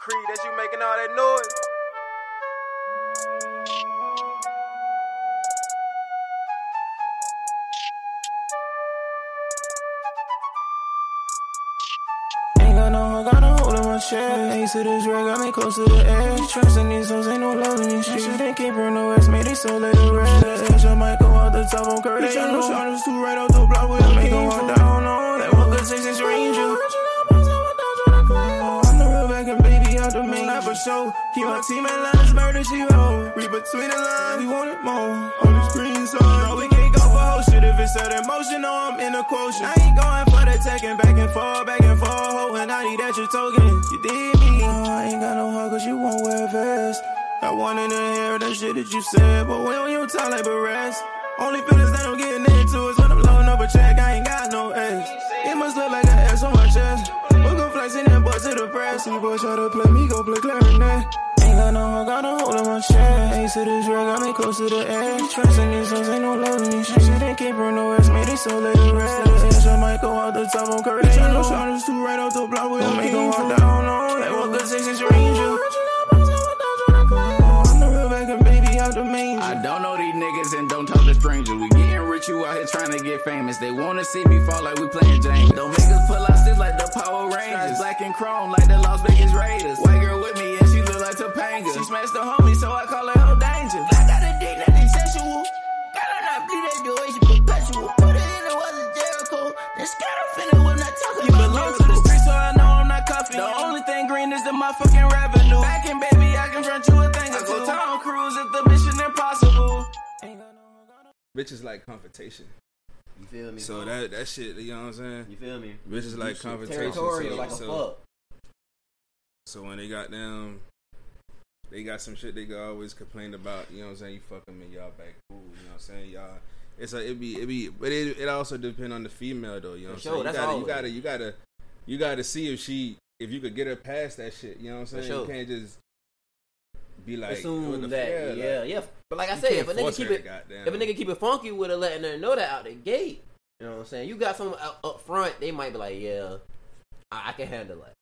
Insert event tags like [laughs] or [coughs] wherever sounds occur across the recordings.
Creed, that's you making all that noise. Ain't got no hoe, got no hole in my chest. Ace to this drag, got me close to the edge. Trusting these hoes, ain't no love in this shit. Shit ain't keep her no rest, made it so let it rest. The edge, I might go out the top on Curtis. Ain't no shoulders too right off the block with a make walk down on. That walk a Texas Ranger. I'm and out the main line for show. Keep my team in line, it's murder she roll. Read between the lines, we want it more. On the screen, so no, we can't go for whole shit if it's that emotion or I'm in a quotient. I ain't going for the taking back and forth, back and forth. Hoping I need that you token. You did me. No, I ain't got no heart cause you won't wear a vest. Got one in the hair, that shit that you said. But when your time like rest. Only feelings that I'm getting into is when I'm loading up a check. I ain't got no X. to the press. You boys try to play me, go play clarinet. Ain't got no hoe, got no hole on my chest. Ace to this drag, got me close to the edge. Trusting these hoes, ain't no love in these shit. Shit ain't keep her no rest, made it so let it rest. The edge, I might go out the top on Curtis. Ain't no shoulders too right off the block with a make her walk down on. That walk a Texas Ranger. I'm the real back and baby out the manger. I don't know these niggas and don't talk to strangers. We getting you out here trying to get famous. They wanna see me fall like we playing James. Don't make us pull out sticks like the Power Rangers. Black and chrome like the Las Vegas Raiders. White girl with me and she look like Topanga. She smashed the homie, so I call her Bitches like confrontation. You feel me? So that that shit, you know what I'm saying? You feel me? Bitches like Shit confrontation. Territorial so, like a so, fuck. so when they got them, they got some shit they could always complain about. You know what I'm saying? You fuck them and y'all back cool. You know what I'm saying? Y'all. It's a it be it be, but it it also depend on the female though. You know what I'm sure, saying? you gotta you gotta you gotta you gotta see if she if you could get her past that shit. You know what I'm saying? sure. You can't just be like what Assume the that, fuck? yeah, like, yeah. But like I you said, if a nigga keep her it, if a nigga keep it funky with her, letting her know that out the gate, you know what I'm saying? You got someone up, up front, they might be like, yeah, I, I can handle it.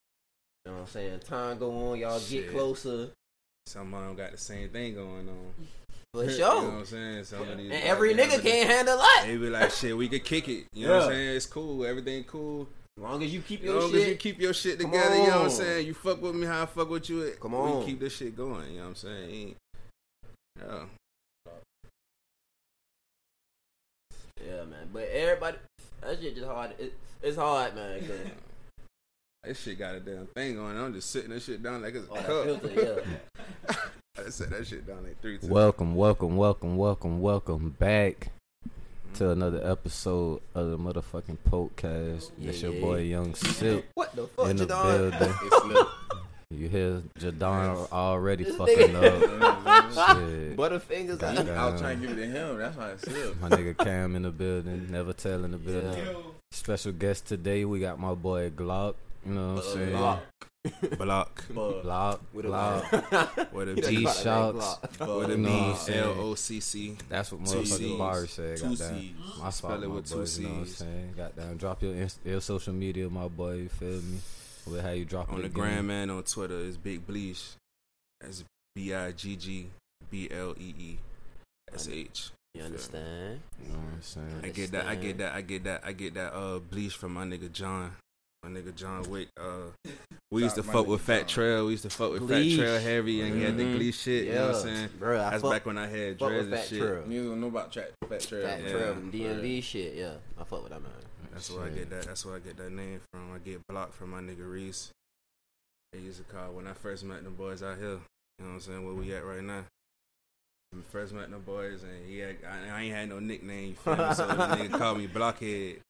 You know what I'm saying? Time go on, y'all Shit. get closer. some of them got the same thing going on. For sure. [laughs] You know what I'm saying? Some of these and every goddamn nigga can't handle that. They be like, shit, we could kick it. You know what I'm saying? It's cool. Everything cool. As long as you keep As your long as you shit. keep your shit together, you know what I'm saying? You fuck with me how I fuck with you. Come on. we on. keep this shit going. You know what I'm saying? Yeah. Yeah, man. But everybody, that shit just hard. It, it's hard, man. [laughs] This shit got a damn thing going. I'm just sitting that shit down like it's a Oh, that cup. filter, yeah. [laughs] I set that shit down like three times. Welcome, welcome, welcome, welcome, welcome back to another episode of the motherfucking podcast. It's your Yeah. boy Young Silk What the fuck, in the building. You hear Jadon already This fucking nigga- up. Shit. Butterfingers. Goddamn. I was trying to give it to him. That's why I said. My nigga Cam in the building, never tell in the building. Special guest today, we got my boy Glock. You know what I'm saying? Glock. [laughs] Block Glock, With a Glock. [laughs] with a He done B. caught that shots. With a You know B. what I'm saying? L O C C. That's what Two motherfucking C's. Bars said. Two Goddamn. C's. My Spell fault, it my with two boys, you know what I'm C's. saying? Goddamn, drop your inst- your social media, my boy. You feel me? With how you drop On it the again. gram man on Twitter is Big Bleach. That's B I G G B L E E S H. You understand? You know what I'm saying? I get that. I get that. I get that. I get that. Uh, bleach from my nigga John. My nigga John Wick. Uh, we used to fuck with Fat John. Trail. We used to fuck with Bleach. Fat Trail heavy, and he had the Mhm. Glee shit. You know what I'm saying? Bro, I That's fuck, back when I had fuck dreads with and Fat shit. Trail. You don't know about track, Fat Trail. Fat Yeah. Trail from DMV shit, yeah. I fuck with that man. That's where I get that. That's where I get that name from. I get blocked from my nigga Reese. They used to call when I first met them boys out here. You know what I'm saying? Where we at right now? When I first met them boys, and he had, I, I ain't had no nickname. You feel me? So the nigga [laughs] called me Blockhead.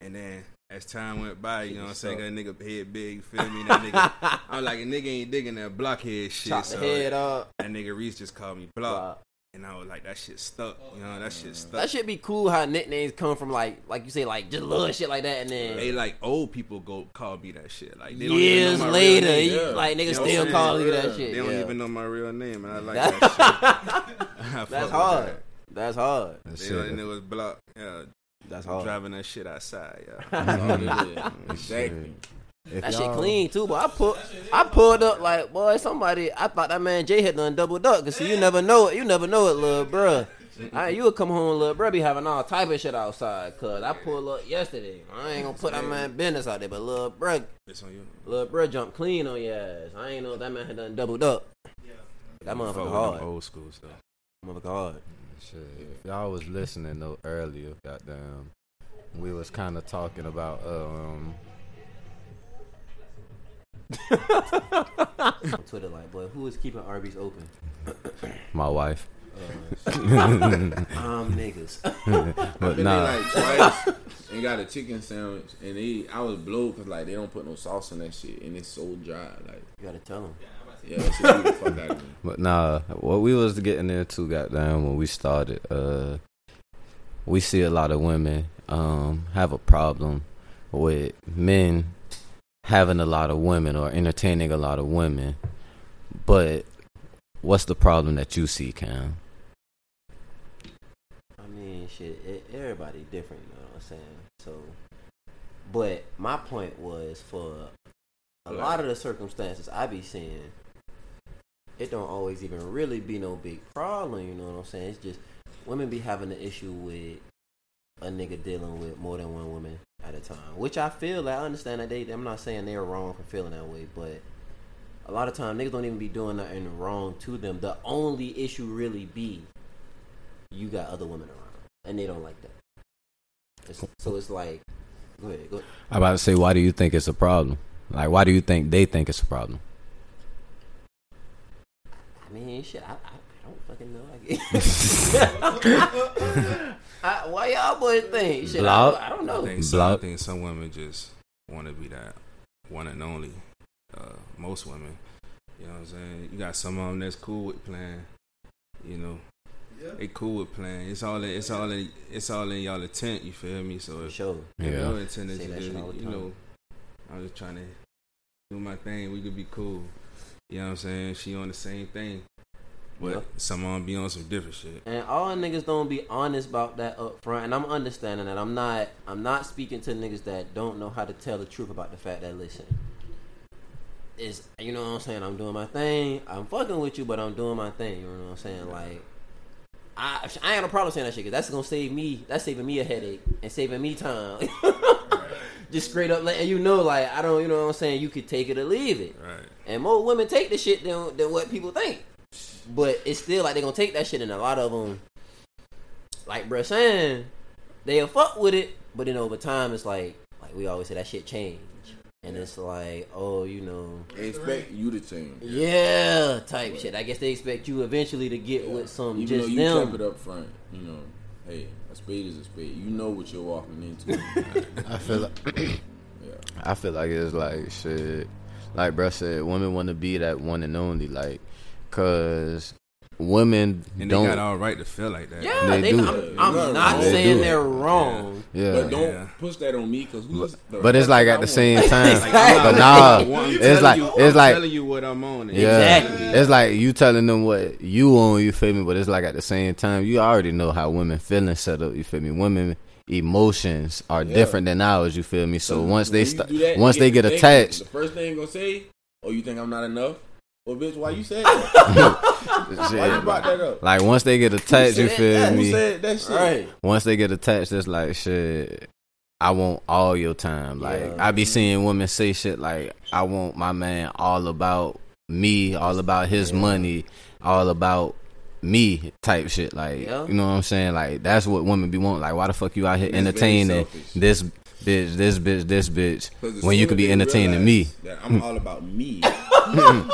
And then as time went by, you know what I'm saying? That nigga head big, feel me? That nigga, [laughs] I'm like a nigga ain't digging that blockhead shit. Chop the so head up. that nigga Reese just called me Block, and I was like, that shit stuck. You know, that shit mm. stuck. That should be cool how nicknames come from like like you say like just little shit like that and then They like old people go call me that shit. Like they don't years even know my real later name. you, Yeah. like niggas You know still call you that shit. They don't yeah. even know my real name, and I like That- that shit. [laughs] [laughs] That's hard. that. That's hard. That They shit- know- and it was block. Yeah, That's hard. driving that shit outside. [laughs] Yeah. That's all. Exactly. Exactly. If That shit clean too, but I put I pulled up like boy, somebody. I thought that man Jay had done double duck. Cause see, you never know it. You never know it, little bruh. I, you would come home, little bruh, be having all type of shit outside. Cause I pulled up yesterday. I ain't gonna put that man business out there, but little bruh, It's on you. little bruh jump clean on your ass. I ain't know that man had done doubled up. That motherfucker hard. Old school stuff. Motherfucker hard. Shit, y'all was listening though earlier, goddamn, we was kind of talking about um. On Twitter, like, boy, who is keeping Arby's open? My wife, Um, niggas. [laughs] but Been nah, there like twice and got a chicken sandwich, and they I was blowed because like they don't put no sauce on that shit, and it's so dry. Like You gotta tell him. Yeah, that shit the fuck out of me. but nah. What we was getting into, goddamn, when we started, uh, we see a lot of women um have a problem with men having a lot of women or entertaining a lot of women, but what's the problem that you see, Cam? I mean, shit, it, everybody different, you know what I'm saying? So, but my point was for a lot of the circumstances I be seeing, it don't always even really be no big problem, you know what I'm saying? It's just women be having an issue with a nigga dealing with more than one woman at a time, which I feel that I understand that they. I'm not saying they're wrong for feeling that way, but a lot of times niggas don't even be doing nothing wrong to them. The only issue really be you got other women around, and they don't like that. It's, so it's like, go ahead, go. I about to say, why do you think it's a problem? Like, why do you think they think it's a problem? I mean, shit, I, I, I don't fucking know. I, [laughs] I, why y'all boys think? Shit, I, Block. I don't I know. think, some, I think some women just want to be that one and only. Uh, most women, you know what I'm saying. You got some of them that's cool with playing. You know, yeah. they cool with playing. It's all in, it's all in, it's all in y'all intent. You feel me? So For if, sure. if Yeah. your intent is Say just, shit all the you know, I'm just trying to do my thing. We could be cool. You know what I'm saying? She on the same thing, but Yeah. some of them be on some different shit. And all niggas don't be honest about that up front. And I'm understanding that. I'm not I'm not speaking to niggas that don't know how to tell the truth about the fact that listen. Is you know what I'm saying? I'm doing my thing. I'm fucking with you, but I'm doing my thing. You know what I'm saying? Like I I ain't no problem saying that shit because that's gonna save me. That's saving me a headache and saving me time. [laughs] Just straight up letting you know, like I don't, you know what I'm saying. You could take it or leave it. Right. And more women take the shit than than what people think. But it's still like they're gonna take that shit, and a lot of them, like bruh saying, they'll fuck with it. But then over time, it's like like we always say that shit change, and it's like oh you know They expect you to change. yeah type shit. I guess they expect you eventually to get with some Even though just you them. kept it up front, you know, hey, a spade is a spade. You know what you're walking into. [laughs] I feel like yeah. I feel like it's like shit. Like bruh said, women want to be that one and only. Like, cause women And they don't. got all right to feel like that. Yeah, They they do. I'm, I'm They not do. saying They they're wrong. yeah. But don't Yeah. push that on me because who's. the But it's like at the person same [laughs] time. Exactly. But nah, it's telling like you, it's I'm like telling you what I'm on. and- yeah, Exactly. it's like you telling them what you on. You feel me? But it's like at the same time, you already know how women feeling set up. You feel me? Women emotions are Yeah. different than ours. You feel me? So when once they you start, that, once they get to thinking, attached, the first thing you gonna say, "Oh, you think I'm not enough?" Well, bitch, why you said [laughs] that? why you brought that up? like once they get attached, you said feel that? Who me? said that shit? Right. once they get attached, it's like shit. I want all your time. Like Yeah. I be seeing women say shit like, "I want my man all about me, all about his money, all about me." Type shit. Like Yeah. you know what I'm saying? Like that's what women be wanting. Like why the fuck you out here It's entertaining this bitch, this bitch, this bitch when you could be entertaining me? That I'm all about me, [laughs] and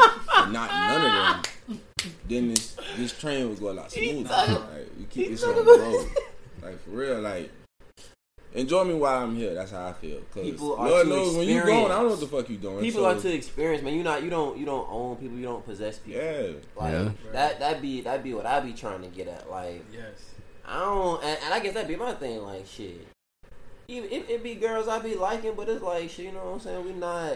not none of them. Then this this train will go a lot smoother. Like, we keep this on the road. Like for real, like enjoy me while I'm here. That's how I feel. Cause People are Lord knows when you going, I don't know what the fuck you doing. People so, are too experienced, man. You not you don't you don't own people. You don't possess people. Yeah, Like Yeah. that that be that be what I be trying to get at. Like Yes. I don't, and, and I guess that be my thing. Like shit, even it, it be girls I be liking, but it's like shit. You know what I'm saying? We not.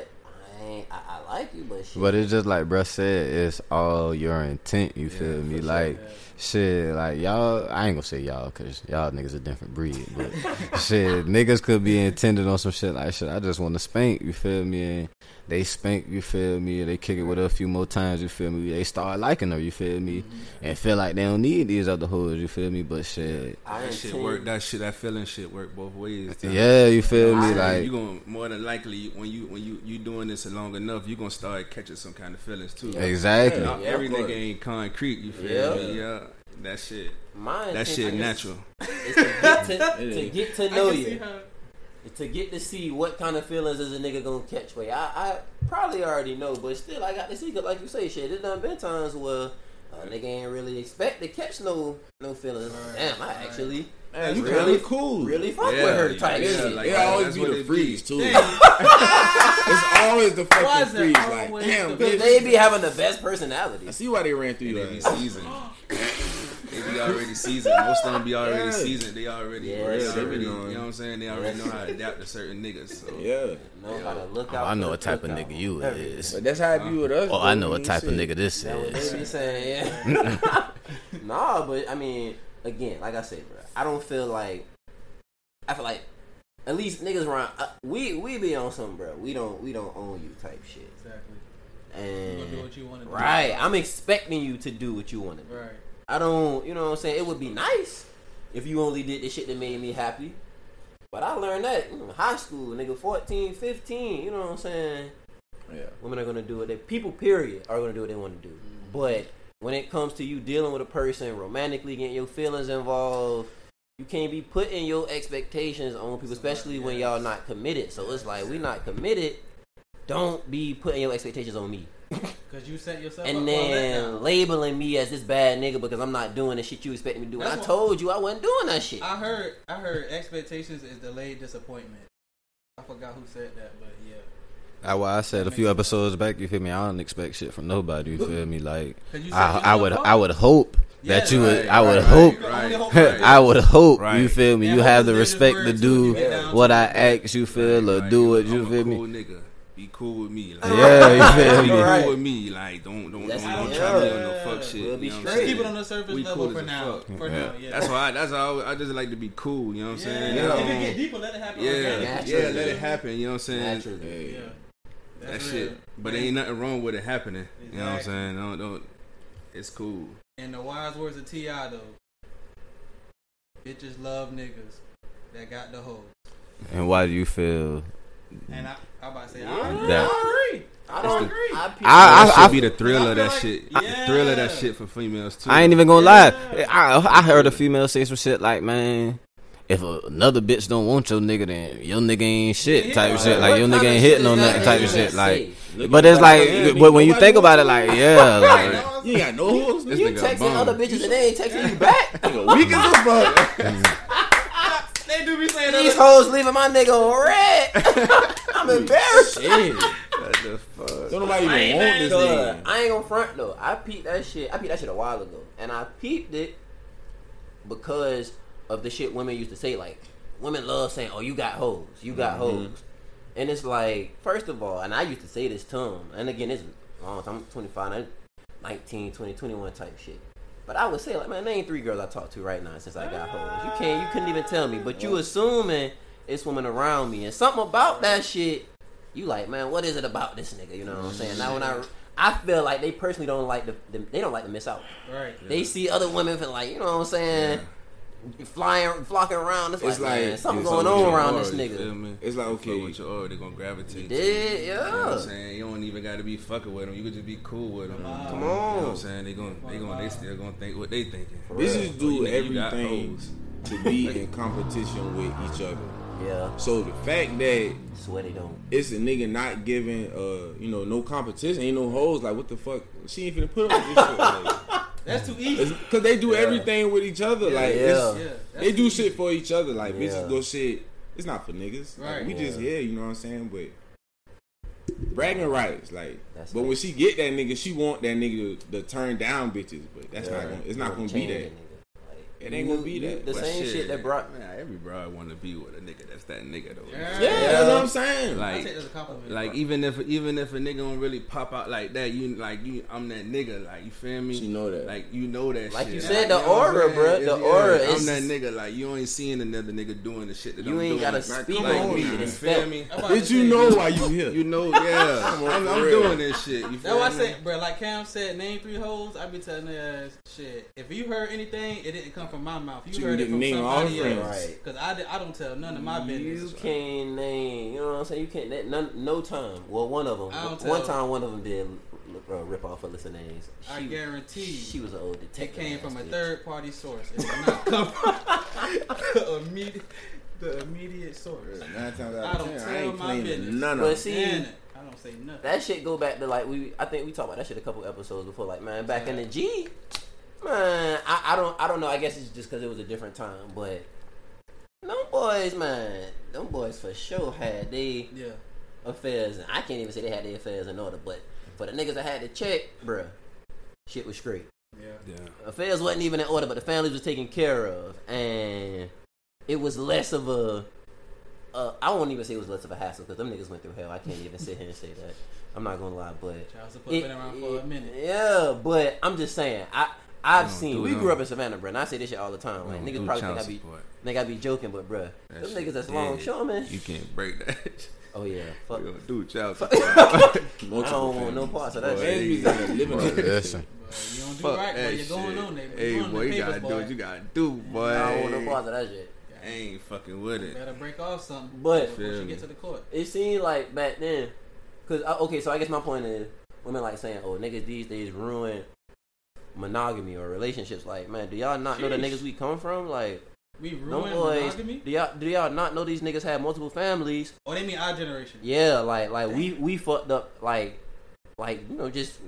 I ain't. I, I like you, but shit. But it's just like bruh said, it's all your intent. You feel me? Like shit, like y'all. I ain't gonna say y'all because y'all niggas a different breed. But [laughs] shit, niggas could be intended on some shit like shit. I just want to spank. You feel me? And they spank. You feel me? They kick it with her a few more times. You feel me? They start liking her. You feel me? Mm-hmm. And feel like they don't need these other hoes. You feel me? But shit, I That shit intend- work. That shit. That feeling shit work both ways. Tom. yeah, you feel me? I- Like you gonna more than likely when you when you you doing this long enough, you gonna start catching some kind of feelings too. exactly. Not Yeah, every nigga ain't concrete. You feel Yeah. me? Yeah, that shit. My That shit natural. [laughs] is to get to, to get to [laughs] know you. To get to see what kind of feelings is a nigga gonna catch. Wait, I, I probably already know, but still I got to see. Cause like you say, shit, it done been times where a nigga ain't really expect to catch no no feelings. Damn, I actually Man, you really really cool. really fuck Yeah, with her type yeah, shit. like- it always be the freeze be. too. [laughs] it's always the fucking freeze. Like, always damn, the- Because bitch. they be having the best personality. I see why they ran through And your they [laughs] be ass. seasoned. they be already seasoned. Most of them be already Yeah. seasoned. They already, Yeah, they they already, you know what I'm saying? They already know how to adapt to certain niggas. So. Yeah, Know how to look Oh, out. I know what type of cookout. nigga you is. but that's how it be with us. Oh. I know what ain't type of nigga this That what is. they be saying, yeah. [laughs] nah, but I mean, again, like I said, bro, I don't feel like I feel like at least niggas around uh, we we be on something, bro. We don't we don't own you type shit. Exactly. You gonna do And what you want to do. right, I'm expecting you to do what you want to do. Right. I don't, you know what I'm saying? It would be nice if you only did the shit that made me happy. But I learned that in high school, nigga, 14, 15, you know what I'm saying? Yeah. Women are gonna do what they people period are gonna do what they want to do. But when it comes to you dealing with a person romantically, getting your feelings involved, you can't be putting your expectations on people, especially when y'all not committed. So it's like we not committed. Don't be putting your expectations on me. [laughs] Cause you set yourself up And then letdown. labeling me as this bad nigga because I'm not doing the shit you expect me to do. And That's I what- told you I wasn't doing that shit. I heard. I heard expectations is delayed disappointment. I forgot who said that, but yeah. That's why I said a few episodes back. You feel me? I don't expect shit from nobody. You feel me? Like I, I would, hope. I would hope that Yeah, you would, right, I would right, hope, You can only Right. I would hope. You feel me? And You have the respect word to do if you get down what I it. ask. You feel Right, or right. do what I'm you a feel me? Cool nigga. Be cool with me. Like, Yeah, you [laughs] feel be me? Right. cool with me. Like, don't don't That's don't, don't try me on no fuck shit. We'll be you know what straight. Just keep it on the surface We level cool for now. fuck. For now, yeah. That's why. That's how I, I just like to be cool. You know what I'm yeah. saying? If You know? it get deeper, let it happen. Yeah, organically. yeah, let it happen. You know what I'm saying? Naturally. Hey. Yeah. That shit. real. But there ain't nothing wrong with it happening. You know what I'm saying? Don't don't. It's cool. In the wise words of T.I. though, bitches love niggas that got the hoe. And why do you feel? And I, I about to say, Yeah. I agree. That- I agree. I don't I agree. I, I- that I- should be the thrill I of feel that like- shit. The yeah. thrill of that shit for females too. I ain't even gonna lie. Yeah. I I heard a female say some shit like, man. If a, another bitch don't want your nigga, then your nigga ain't shit type of shit. Like your What nigga kind ain't of hitting shit on is nothing that type you of shit. just Like, say? Look but at it's that, like, man. but when you Nobody think about it, wants like, [laughs] yeah, like you. you ain't got no hoes. This You nigga a texting bum. other bitches and they ain't texting you [laughs] back. Nigga weak as a fuck. [laughs] They do be saying These hoes leaving my nigga red. [laughs] I'm embarrassed. Shit. What the fuck? Don't nobody I even ain't want this nigga. I ain't gonna front though. I peeped that shit. I peeped that shit a while ago, and I peeped it because of the shit women used to say. Like women love saying, "Oh, you got hoes, you got mm-hmm. hoes," and it's like, first of all, and I used to say this to them, and again, it's long time. I'm 25, 19, 20, 21 type shit. But I would say like, man, there ain't three girls I talked to right now since I got hoes. You can't, you couldn't even tell me. But you assuming it's women around me, and something about that shit you like, man, what is it about this nigga? You know what I'm saying? Now when I I feel like they personally don't like the, the they don't like to miss out. Right. They see other women feel like, you know what I'm saying, flying flocking around. It's, It's like, like- man, something it's going on around Aura, this you nigga. feel me? It's like, Fuck okay. with your aura, they gonna gravitate. You to you. did, You know what I'm saying? You don't even got to be fucking with them. You could just be cool with them. Come on, You know what I'm on. saying? They gon' they gon' they still gonna think what they thinking. This is do you nigga, you got everything to be [laughs] in competition with each other. Yeah, So the fact that swear they don't. it's a nigga not giving, uh, you know, no competition, ain't no hoes. Like, what the fuck? She ain't finna put up with this shit. Like, [laughs] That's too easy. Cause they do everything with each other. Like, Yeah. it's, Yeah. they do shit for each other. Like, Yeah. bitches go shit. It's not for niggas. Like, Right. we just Yeah. here, you know what I'm saying? But bragging rights, like. That's but right. when she get that nigga, she want that nigga to, to turn down bitches. But that's Yeah. not gonna. It's not gonna be change that. A nigga. Like, It ain't gonna be that. The But same shit, that brought. man. Every broad want to be with a nigga that's that nigga though. Yeah. Yeah, that's what I'm saying. I Like, take it as a like even if even if a nigga don't really pop out like that, you like you, I'm that nigga. Like you feel me? She know that. Like you know that. Like shit. you said, the know aura, saying? bruh, It's- the aura I'm is- that nigga. Like you ain't seeing another nigga doing the shit that You I'm ain't doing. gotta speak come on on, me. You feel me? I'm about to Did you know why you here? You know, yeah. [laughs] I'm, I'm doing this shit. You feel That's why I me? say, bro, like Cam said, name three hoes. I be telling their ass, shit. If you heard anything, it didn't come from my mouth. You So you heard it didn't from name all somebody friends. else. Right. Cause I, I don't tell none of my business. You can't name, you know what I'm saying? You can't, that, none, no time. Well, one of them, I don't one tell. time one of them did uh, rip off a list of names. I guarantee. She was an old detective. It detective. came from a third party source. It did not come from [laughs] the immediate, the immediate source. Nine times I out don't of ten, tell I ain't my claiming business. none But of see, And I don't say nothing. that shit go back to like we. I think we talked about that shit a couple episodes before. Like man, back in the G, man, I, I don't, I don't know. I guess it's just because it was a different time, but. Them boys, man, them boys for sure had they yeah. affairs. And I can't even say they had their affairs in order, but for the niggas that had to check, bruh, shit was straight. Yeah. Yeah. affairs wasn't even in order, but the families was taken care of, and it was less of a. Uh, I won't even say it was less of a hassle because them niggas went through hell. I can't even sit here and say that. I'm not gonna lie, but Child support been around for a minute. yeah, but I'm just saying. I I've We seen. We them. grew up in Savannah, bro, and I say this shit all the time. Like niggas probably think I be support. think I be joking, but bro, That them niggas that's dead. longshoremen. You can't break that. [laughs] Oh yeah, fuck. We don't do child support. [laughs] I don't want no parts of that Boy, shit. Families that are living Boy, on that listen. You don't do Fuck right, boy. that You're going shit. on there. Hey, You're boy, you gotta do what you gotta do, boy. I don't want no parts of that shit. I ain't fucking with it. You better break off something But- before you get to the court. it seemed like back then, cause uh, okay, so I guess my point is women like saying, "Oh, niggas these days ruin monogamy or relationships." Like, man, do y'all not know the niggas we come from? Like, We them ruin boys, monogamy? do y'all do y'all not know these niggas have multiple families? Or they mean our generation? Yeah, like like we we fucked up like like you know just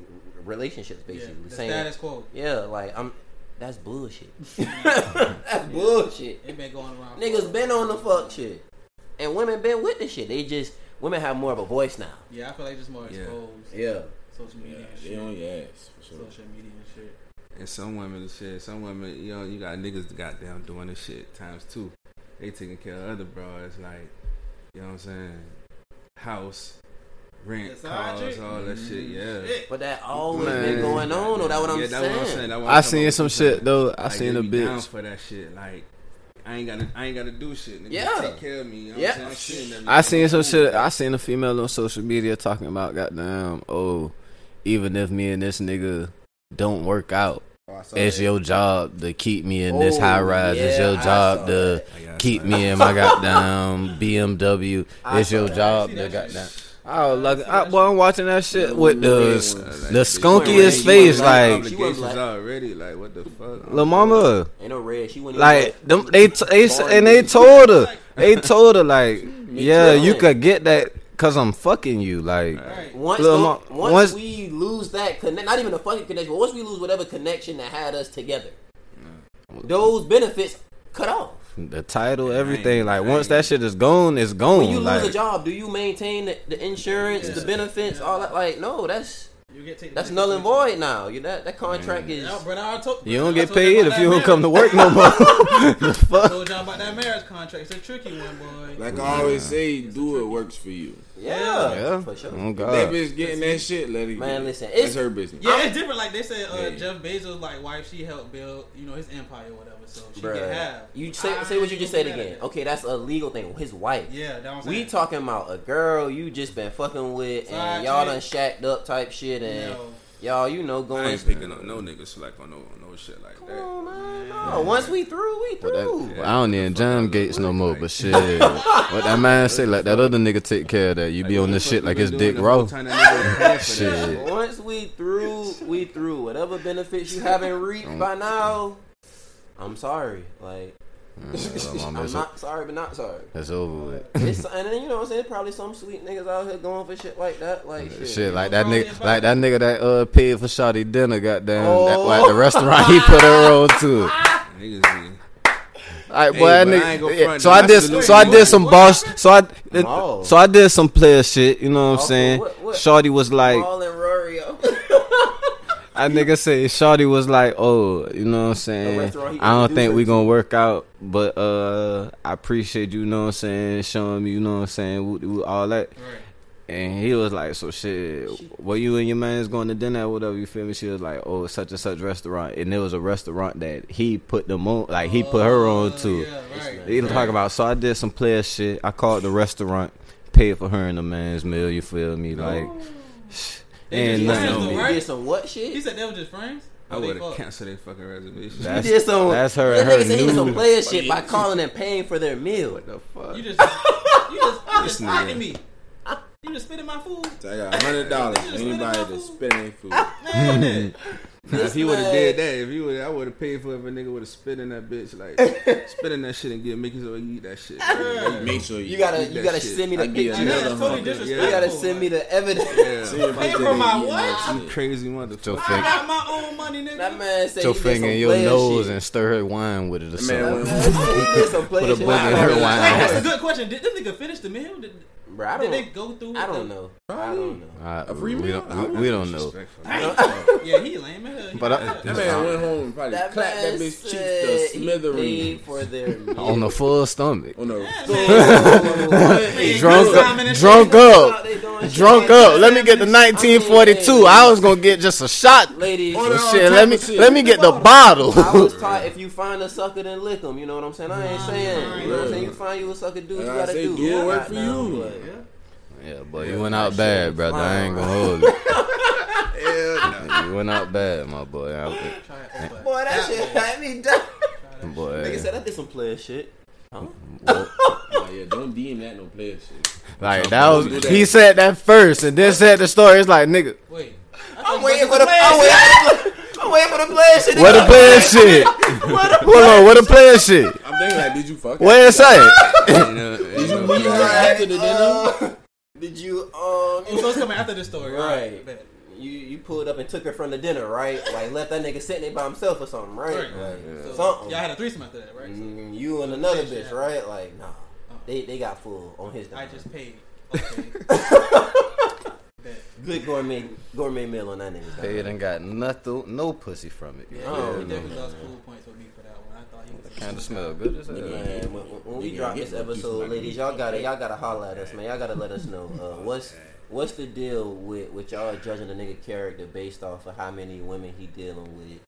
relationships Yeah, basically. the saying, status quo. yeah, like I'm. That's bullshit. [laughs] [laughs] that's bullshit. It been going around. Niggas been on the fuck shit, and women been with the shit. They just women have more of a voice now. Yeah, I feel like just more Yeah. exposed. Yeah. Social media Yeah, and they shit. on your ass for sure. Social media and shit. And some women and shit, some women, you know, you got niggas that goddamn doing this shit times two. They taking care of other bros, like, you know what I'm saying? House, rent, cars, all that shit, mm-hmm. yeah. But that always Man. been going on, though. That's what I'm yeah, saying. that's what I'm saying. That's what I I'm seen some about. shit though. I Like, seen they a be down bitch. for that shit. Like, I ain't gotta, I ain't gotta do shit. Nigga. Yeah. take care of me. You know Yeah. what I'm saying? I'm seeing I seen some shit. I seen a female on social media talking about goddamn. Oh, even if me and this nigga don't work out, Oh, it's that. your job to keep me in this Oh, high rise. it's your job to that. I got keep that. me in my goddamn BMW. I It's your that. job See to that goddamn. Oh, look, I, boy, I'm watching that shit with the red the skunkiest she face, wasn't like She wasn't already. Like, what the fuck? La Mama. Ain't no red. She wouldn't Like them, they t- they and they told her, [laughs] they told her like, yeah, you could get that cause I'm fucking you, like. Right. Once, Lil' tho- once, once- we lose that connect, not even a fucking connection, but once we lose whatever connection that had us together, those benefits cut off. The title, everything. ain't- Like I once that shit is gone, it's gone. When you like, lose a job, do you maintain the, the insurance, the Yeah. benefits, all that? Like, no, that's You get taken that's into null and consideration. void now. You that that contract is. Yeah, but I told, you don't I get paid about if that you don't come to work no more. [laughs] the I told y'all about that marriage contract. It's a tricky one, boy. Like I always say, do what works for you. Yeah, Yeah. for sure. Oh That bitch getting that shit, let it Man, get it. listen, that's it's- her business. Yeah, it's different. Like they said, uh, Yeah. Jeff Bezos' like wife, she helped build, you know, his empire or whatever. So she Bruh. can have. You say I say what you just said again. Okay, that's a legal thing. His wife. Yeah, that was We talking about a girl you just been fucking with, and Side y'all chick. done shacked up type shit, and No. Y'all, you know, I going. ain't picking up no niggas select on no no shit like Come that. on, man. No, once we through, we But that- through. I don't need John Gates no more, but shit. [laughs] what that man say, let that other nigga take care of that. You be on this shit like it's Dick Rowe. Shit. Shit. Once we through, we through. Whatever benefits you haven't reaped by now, I'm sorry. Like Mama, [laughs] I'm it's, not sorry, but not sorry. That's over with. It's, and then you know what I'm saying. Probably some sweet niggas out here going for shit like that. Like shit. Shit, like that nigga, about like that nigga that uh paid for Shawty dinner, goddamn, that, Oh. like the restaurant he put her on to. [laughs] Niggas be. Alright, Hey, boy, that but I nigga- ain't gonna yeah, so. I I did, salute so I did some boss, so I, No. so I did some player shit. You know what I'm saying? what- what? Shawty was like, Paul and Rory. yo. I nigga say Shawty was like, oh, you know what I'm saying? I don't think we gonna work out, but uh, I appreciate you, you know what I'm saying, showing me, you know what I'm saying, all that. Right. And he was like, so shit, where you and your man's going to dinner or whatever, you feel me? She was like, oh, such and such restaurant. And there was a restaurant that he put them on, like he put her on Oh, to. Yeah, right. He was talking about, so I did some player shit. I called the restaurant, paid for her and the man's meal, you feel me? Like, They and just nothing on me. Right? did some what shit? He said they were just friends. I would have canceled their fucking reservation. That's- you did some. that's her That nigga said he did some player shit by calling and paying for their meal. what the fuck? You just, you just, you just nigga. me. You just spit in my food. So I got hundred dollars anybody to spit in their food. [laughs] Man, [laughs] if he would have did that, if he would, I would have paid for it if a nigga would have spit in that bitch, like [laughs] spit in that shit and get Mickey so he eat that shit. bro. Make sure you, You gotta, Eat you gotta shit. send me the give you picture. that's totally hundred. disrespectful. You gotta send me the evidence. Yeah, [laughs] Pay for my what? you crazy motherfucker. I got my own money, nigga. That man said your finger in your nose shit. and stir her wine with it or man something. went- That man said he did some player [laughs] Put a shit. boogie in her wine. That's a good question. Did this nigga finish the meal? Did, Bro, I did they don't. go through? I don't the- know. I don't know. I- A free we meal? don't, we, we don't know. [laughs] Yeah, he lame as hell. But I- that. That man went home and probably That clapped that man bitch cheeks said to he smithereens. for their [laughs] meal. On a full stomach. On the Man, Drunk good timing up. and Drunk shit. up. Drunk up. Let me get the 1942. I was gonna get just a shot. Ladies, On the- Shit, let me shit. let me get the bottle. I was [laughs] taught if you find a sucker, then lick him. You know what I'm saying? I ain't saying. You know what I'm saying? You find you a sucker, dude, you Like I gotta say, do. do what work for you. But- Yeah, but you went out bad, brother. I ain't gonna hold you. [laughs] You went out bad, my boy. I, Try Boy, that shit had me down. boy. Nigga said I did some player shit. what? Nah, [laughs] yeah, don't DM that no player shit. Like that was that. he said that first and then said the story. It's like nigga, Wait. I'm waiting for the. I'm waiting. I'm waiting for the player shit. what the player shit? Hold on, what the player shit? I'm thinking like, did you fuck? Where it say? [laughs] Did you meet her after the dinner? Did you um? Oh, so it's coming after the story, right? Right. You you pulled up and took her from the dinner, right? Like left that nigga sitting there by himself or something, right? Right. Like, So something. y'all had a threesome after that, right? So Mm, you and another bitch, yeah. right? Like, nah. They they got full on his I dime. just paid. [laughs] Okay. Good gourmet gourmet meal on that nigga. Paid dime. and got nothing, no pussy from it. Yeah, Oh, he no, definitely no, lost cool points with me Kind of smell good as hell. Man, when, when we drop this episode, ladies, y'all gotta y'all gotta holler at us, man. Y'all gotta let us know uh, what's what's the deal with with y'all judging a nigga character based off of how many women he dealing with,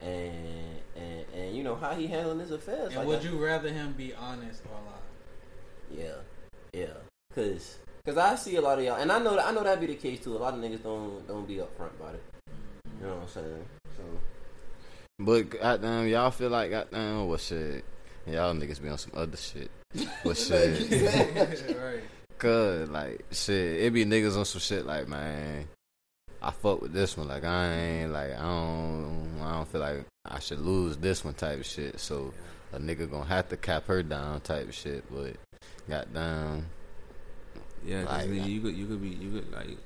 and and and you know how he handling his affairs. And like would that. you rather him be honest or lie? Yeah, yeah. Cause, cause I see a lot of y'all, and I know that I know that be the case too. A lot of niggas don't don't be upfront about it. You know what I'm saying? So But goddamn, y'all feel like goddamn what shit? Y'all niggas be on some other shit. What [laughs] shit? [laughs] right. Cause like shit, it be niggas on some shit like man, I fuck with this one. Like I ain't like I don't I don't feel like I should lose this one type of shit. So a nigga gonna have to cap her down type of shit. But goddamn, Yeah, cause Like, nigga, you could you could be you could like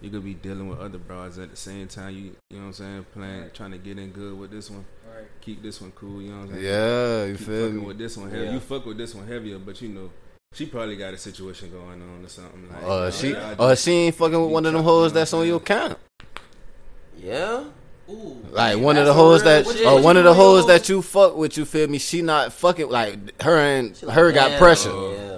you could be dealing with other broads at the same time. You you know what I'm saying? Playing trying to get in good with this one. Right. Keep this one cool. You know what I'm saying? yeah, you Keep feel fucking me? with this one heavy. Yeah. You fuck with this one heavier, but you know she probably got a situation going on or something like. Uh, you she, know, uh, she ain't fucking with one of them hoes that's on your account. yeah, Ooh. Like one of the hoes that, shit. or What one you of the hoes that you fuck with. You feel me? She not fucking like her and She like, her got damn, pressure. Yeah.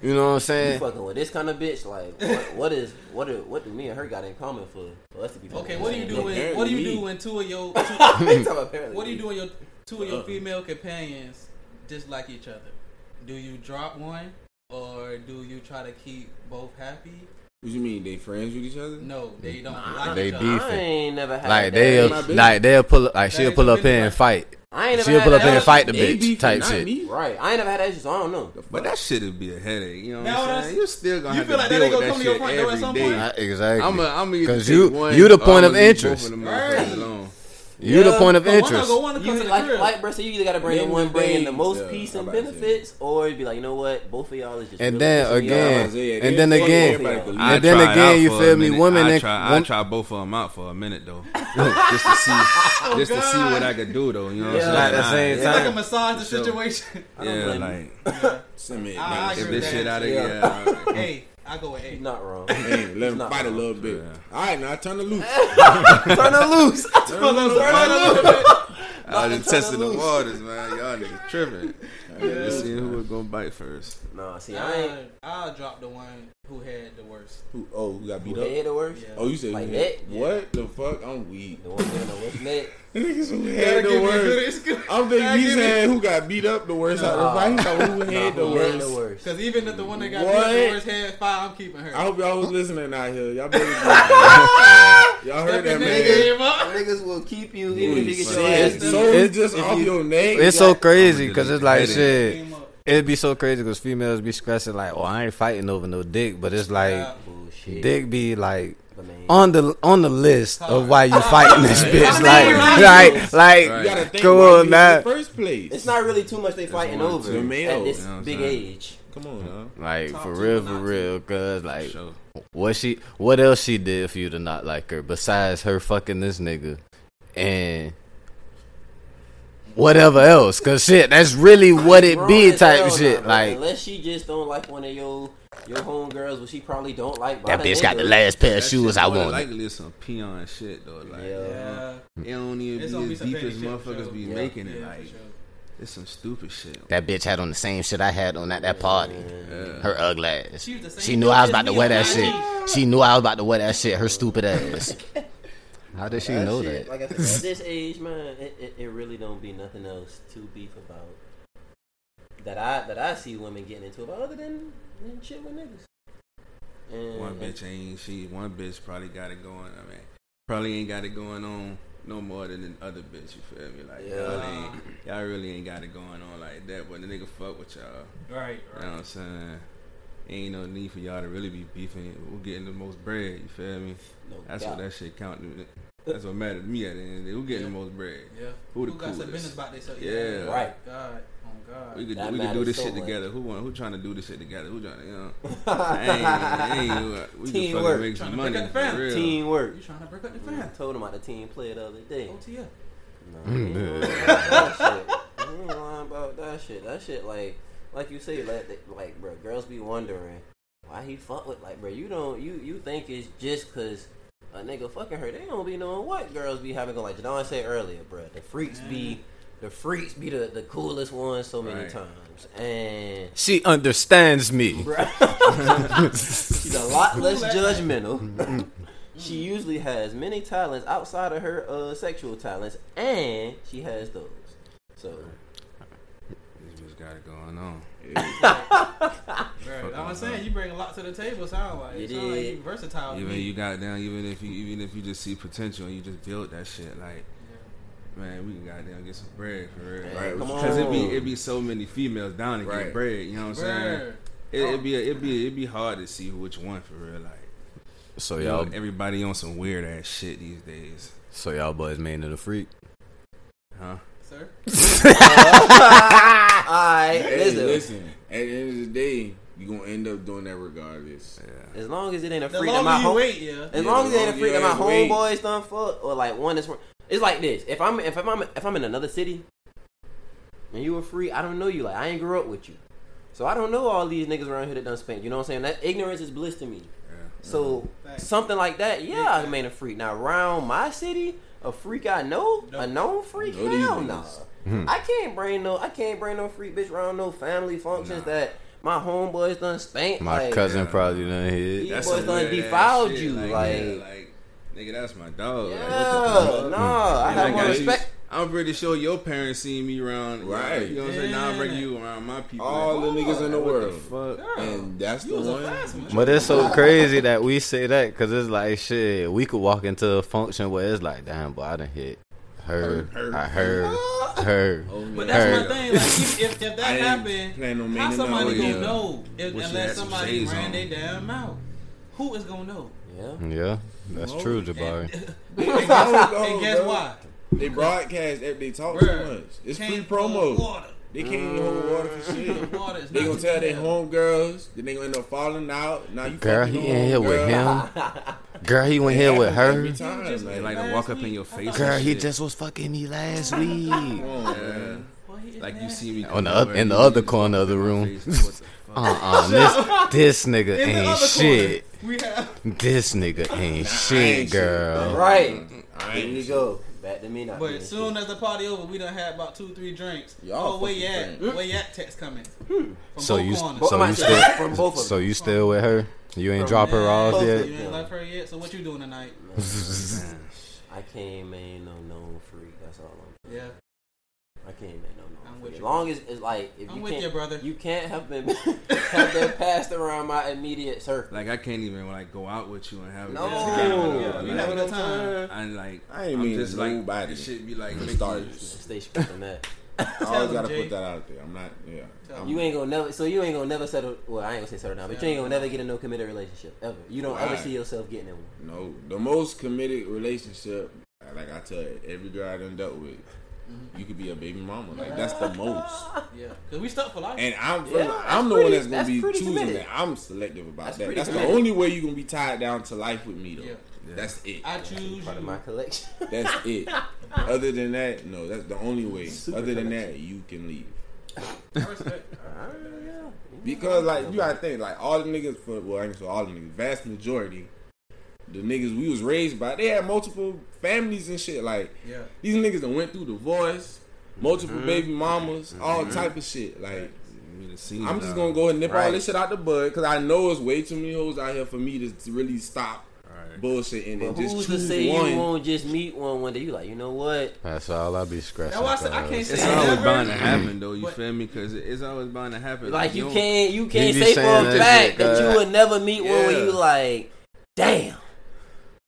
You know what I'm saying? You saying? fucking with this kind of bitch, like what, what is what do, what do me and her got in common for, for us to be? fucking Okay, what do you the do when what do you me. do when two of your [laughs] two, nigga? You talking about apparently what do you me. do when your two of your Uh-uh. female companions dislike each other? Do you drop one or do you try to keep both happy? What you mean? They friends with each other? No, they don't like They each other. beef. I ain't never had Like that. they'll, like they'll pull, up, like she'll pull up in and fight. I ain't never She'll had pull up that in and fight the They bitch beefing, type shit. me. Right, I ain't never had that issue, so I don't know. But that shit would be a headache. You know what Now I'm saying? I'm- You still gonna You have feel to like that deal ain't with gonna that come to your shit front door at some point? Exactly. I'm a, I'm a 'Cause you- you the point of interest. Right. Alone. you the point of But interest. go one You like, crib. like, bro, so you either gotta bring Then the one the bringing the most yeah, peace and about to benefits, or it'd be like, you know what, both of y'all is just. And then again- and then again- everybody believe I- it. And then again, you feel me? minute. Women I try, I try both of them out for a minute though, [laughs] just to see, [laughs] oh, just to see what I could do though. You know what I'm At saying? the same It's like a massage the situation. Yeah, like Send me a I- I dance. if this shit out of Yeah. here. hey, I go with A. He's not wrong. Hey, let him not fight a little bit. All right, now turn the loose. [laughs] Turn her loose. Turn the loose. I was the just testing the waters, man. Y'all niggas tripping. Just seeing who was gonna bite first. No, see, I ain't. I'll drop the one who had the worst. Who, oh, who got beat Who up? had the worst? Yeah. Oh, you said Like who that? had- What the fuck? I'm weak. The one getting the worst neck. [laughs] Niggas who Gotta had the give me a good worst. I'm thinking Gotta he's saying who got beat up the worst out of the fight. Who had Nah, the who had the worst. worst? Because even if the one that got What? beat up the worst had five, I'm keeping her. I hope y'all was listening out here. Y'all better [laughs] be- Y'all heard that Stepping man. nigga him up. Niggas will keep you even if you get your ass beat. solely It- just off your neck. It's so crazy because it's like shit. Came up. It'd be so crazy because females be stressing like, "Oh, I ain't fighting over no dick," but it's like Yeah. Bullshit. dick be like on the on the list of why you fighting this bitch. [laughs] [laughs] Like, like, like, You gotta think come why you on, in now. the first place. it's not really too much they fighting one, over two. at Male, this you know what I'm big saying? age. Come on, now. Like Top for real, for real, cause like Sure. what she, what else she did for you to not like her besides her fucking this nigga, and whatever else, cause shit, that's really what it be type hell shit. now, bro. Like unless she just don't like one of your your homegirls, but she probably don't like by that the bitch got the last pair of That shoes shit I more than wanted. Likely it's some peon shit though. Like Yeah. Yeah. Mm. it don't even It's be gonna as deep as motherfuckers sure. be Yeah. making it. Yeah, Like it's some stupid shit. That bitch had on the same shit I had on at that party. Yeah. Her ugly ass. She was the same She knew I was about to wear that shit. She knew I was about to wear that shit. Her stupid [laughs] ass. How did she That know shit, that? Like I said, [laughs] at this age, man, it, it, it really don't be nothing else to beef about. That I that I see women getting into about other than, than shit with niggas. And, One bitch ain't she. One bitch probably got it going. I mean, probably ain't got it going on no more than the other bitch. You feel me? Like y'all, ain't, y'all really ain't got it going on like that. But the nigga fuck with y'all. Right, You know right. what I'm saying? Ain't no need for y'all to really be beefing. We're getting the most bread. You feel me? no That's doubt. what that shit count. That's what mattered to me at the end of the day. We're getting the most bread. Yeah. Who the got some coolest? business about themselves? Yeah. Oh, right. God. Oh God. We could That we could do this so shit much. together. Who want? Who trying to do this shit together? Who trying to? You know? I [laughs] ain't, I ain't, uh, we can Teamwork. fucking make Trying some to pick money. up the fam. For real. Teamwork. You trying to break up the I told him about the team player the other day. OTF. No, [laughs] he ain't lying about that shit. He ain't lying about that shit. That shit, like, like you say, like, they- like, bro, girls be wondering why he fuck with, like, bro, you don't, you, you think it's just cause a nigga fucking her. They don't be knowing what girls be having going. Like Jadon said earlier, bro, the freaks be, the freaks be the, the coolest ones so many Right. times, and She understands me. [laughs] She's a lot [laughs] less judgmental. [laughs] she usually has many talents outside of her uh, sexual talents, and she has those. So This bitch got it going on. Right. I'm saying you bring a lot to the table. Sound like You it sound like did. you versatile. to Even me. you got down. Even if you even if you just see potential and you just build that shit. Like man, we can goddamn get some bread for real. Right, come Because it be on. it be so many females down to Right. get bread. You know what I'm saying? Word. It, it oh. be it be it be hard to see which one for real. Like So you know, y'all, everybody on some weird ass shit these days, so y'all boys made it a freak. huh? Sir. [laughs] [laughs] Alright, Hey, listen. listen. At the end of the day, you gonna end up doing that regardless. Yeah. As long as it ain't a The freak that my longer you home, wait, yeah. as Yeah, long as it ain't a freak you that my have to homeboys done fuck, or like one that's it's like this. If I'm if I'm if I'm in another city and you a freak, I don't know you. Like I ain't grew up with you, so I don't know all these niggas around here that done spanked. You know what I'm saying? That ignorance is bliss to me. So Facts. something like that, yeah, I made a freak. Now around my city, a freak I know, a known freak, Know these hell no. Niggas. I can't bring no, I can't bring no freak bitch around no family functions Nah. that my homeboys done spanked. My like, cousin Yeah. probably done hit. These That's boys done defiled shit. you, Like, like- yeah, like nigga, that's my dog. Like, Yeah, what the fuck? no, I And have I more got respect. I'm pretty sure your parents seen me around, Right. You know what I'm saying? Now I bring Yeah. you around my people. All like, the niggas in the what world. fuck? And that's You the one. fast one. But it's so crazy that we say that because it's like shit. We could walk into a function where it's like, damn, boy, I done hit her, Her, her. I heard [laughs] her. Oh, But that's Heard. my thing. Like, if, if, if that happened, planning on how making somebody no gonna yeah. know if, unless somebody shades ran their damn mouth? Who is gonna know? Yeah. Yeah, that's No. true, Jabari. [laughs] And, and [laughs] guess, and guess why? They broadcast if they talk Bruh, too much. It's free promo. They can't even hold water for shit. Water They gonna tell their homegirls, then they gonna end up falling out. Now you Girl, fucking he your in here with him. Girl, he went here with Every her. time, just- man. like to walk up in your face. Girl, he shit. just was fucking me last week. On, Yeah. man. Boy, he is Like you see me On the come oth- over in the other corner of the room. face, like, what the [laughs] fuck. Uh uh [laughs] this this nigga ain't shit. corner, we have. This nigga ain't I shit, ain't girl. bro. Right. I There you go. Back to me now. But as soon shit. as the party over, we done had about two, three drinks. Y'all oh, where you fucking at? friends. Where you at? Text coming. From So both you corners. So you still from both of so you still with her? You ain't From drop her off both yet? You ain't left her yet. So what you doing tonight? [laughs] I can't make no known freak. That's all I'm. Yeah. I can't make no known I'm freak. with As you. long as it's like if I'm you with can't, you, brother. You can't have [laughs] been have them passed around my immediate circle. Like I can't even like go out with you and have a No, good time. Yeah, we Like, having a good time. I like I ain't I'm mean just like nobody. this shit be like to start. Stay straight on that. I always gotta Jay. put that out there. I'm not. Yeah. I'm- You ain't gonna never. So you ain't gonna never settle. Well, I ain't gonna say settle down, but you ain't gonna never get in no committed relationship ever. You don't ever see yourself getting in one. No, the most committed relationship, like I tell you, every girl I done dealt with, Mm-hmm. you could be a baby mama. Like that's the most. [laughs] Yeah. Cause we stuck for life. And I'm Yeah, I'm the that's one that's gonna that's be choosing committed. that. I'm selective about That's that. pretty That's the only way you gonna be tied down to life with me though. Yeah. That's it. I choose Part of my collection. [laughs] That's it. [laughs] Other than that, no, that's the only way. Super Other than connection. that, you can leave. I respect. [laughs] Because like you gotta think, like all the niggas for well, I ain't say all the niggas, vast majority, the niggas we was raised by, they had multiple families and shit. Like Yeah. these niggas that went through divorce, multiple Mm-hmm. baby mamas, all type of shit. Like me to see I'm just gonna go ahead and nip all this shit out the bud because I know it's way too many hoes out here for me to, to really stop Alright. bullshitting and But just who's to say one. you won't just meet one one day? You like, you know what? That's all I be scratching. That's why I said I can't say It's never. always bound to mm. happen though. You But- feel me? Because it's always bound to happen. Like you don't- can't, you can't say for a fact shit, that you uh, would never meet one where you like, damn.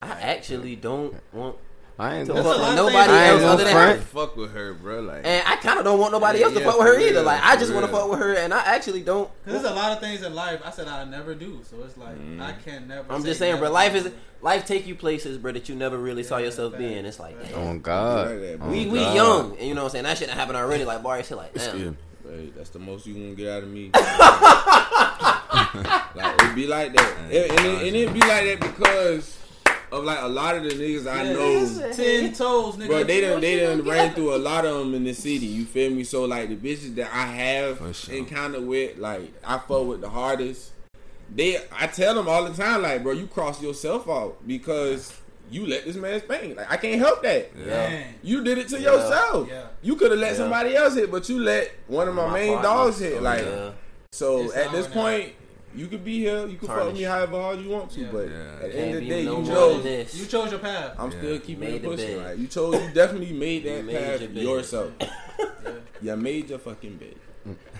I actually don't want I ain't gonna fuck with nobody I ain't else gonna other than front. her. fuck with her, bro. Like And I kind of don't want nobody else to Yeah, fuck with her for either. real, Like I for just want to real. fuck with her, and I actually don't. Cause there's a lot of things in life I said I never do. So it's like mm. I can never. I'm say just saying, bro. Life is life take you places, bro, that you never really saw Yeah, yourself fact. being. It's like, damn. Oh God. Like that, bro. Oh, we we God. young, and you know what I'm saying. That shit done happened already. Like Barry said, like damn. Yeah. Hey, that's the most you gonna get out of me. [laughs] like it be like that, It- and it, and it be like that because of like a lot of the niggas I know. ten toes, nigga. Bro, they done they done ran through a lot of them in the city. You feel me? So like the bitches that I have For sure. encountered with, like I fuck with the hardest. They, I tell them all the time, like, bro, you cross yourself out because you let this man spank. Like I can't help that. Yeah. You did it to Yeah. yourself. Yeah. You could have let Yeah. somebody else hit, but you let one of my, My main partner. dogs hit. Oh, like Yeah. so, It's at this point, you could be here. You could fuck with me however hard you want to, Yeah. but Yeah. at the end of the day, no you more know this. You chose your path. I'm Yeah. still keeping Made it pushing. bed. Right? You chose. You definitely made You that made path your bed. yourself. [laughs] Yeah. You made your fucking bed.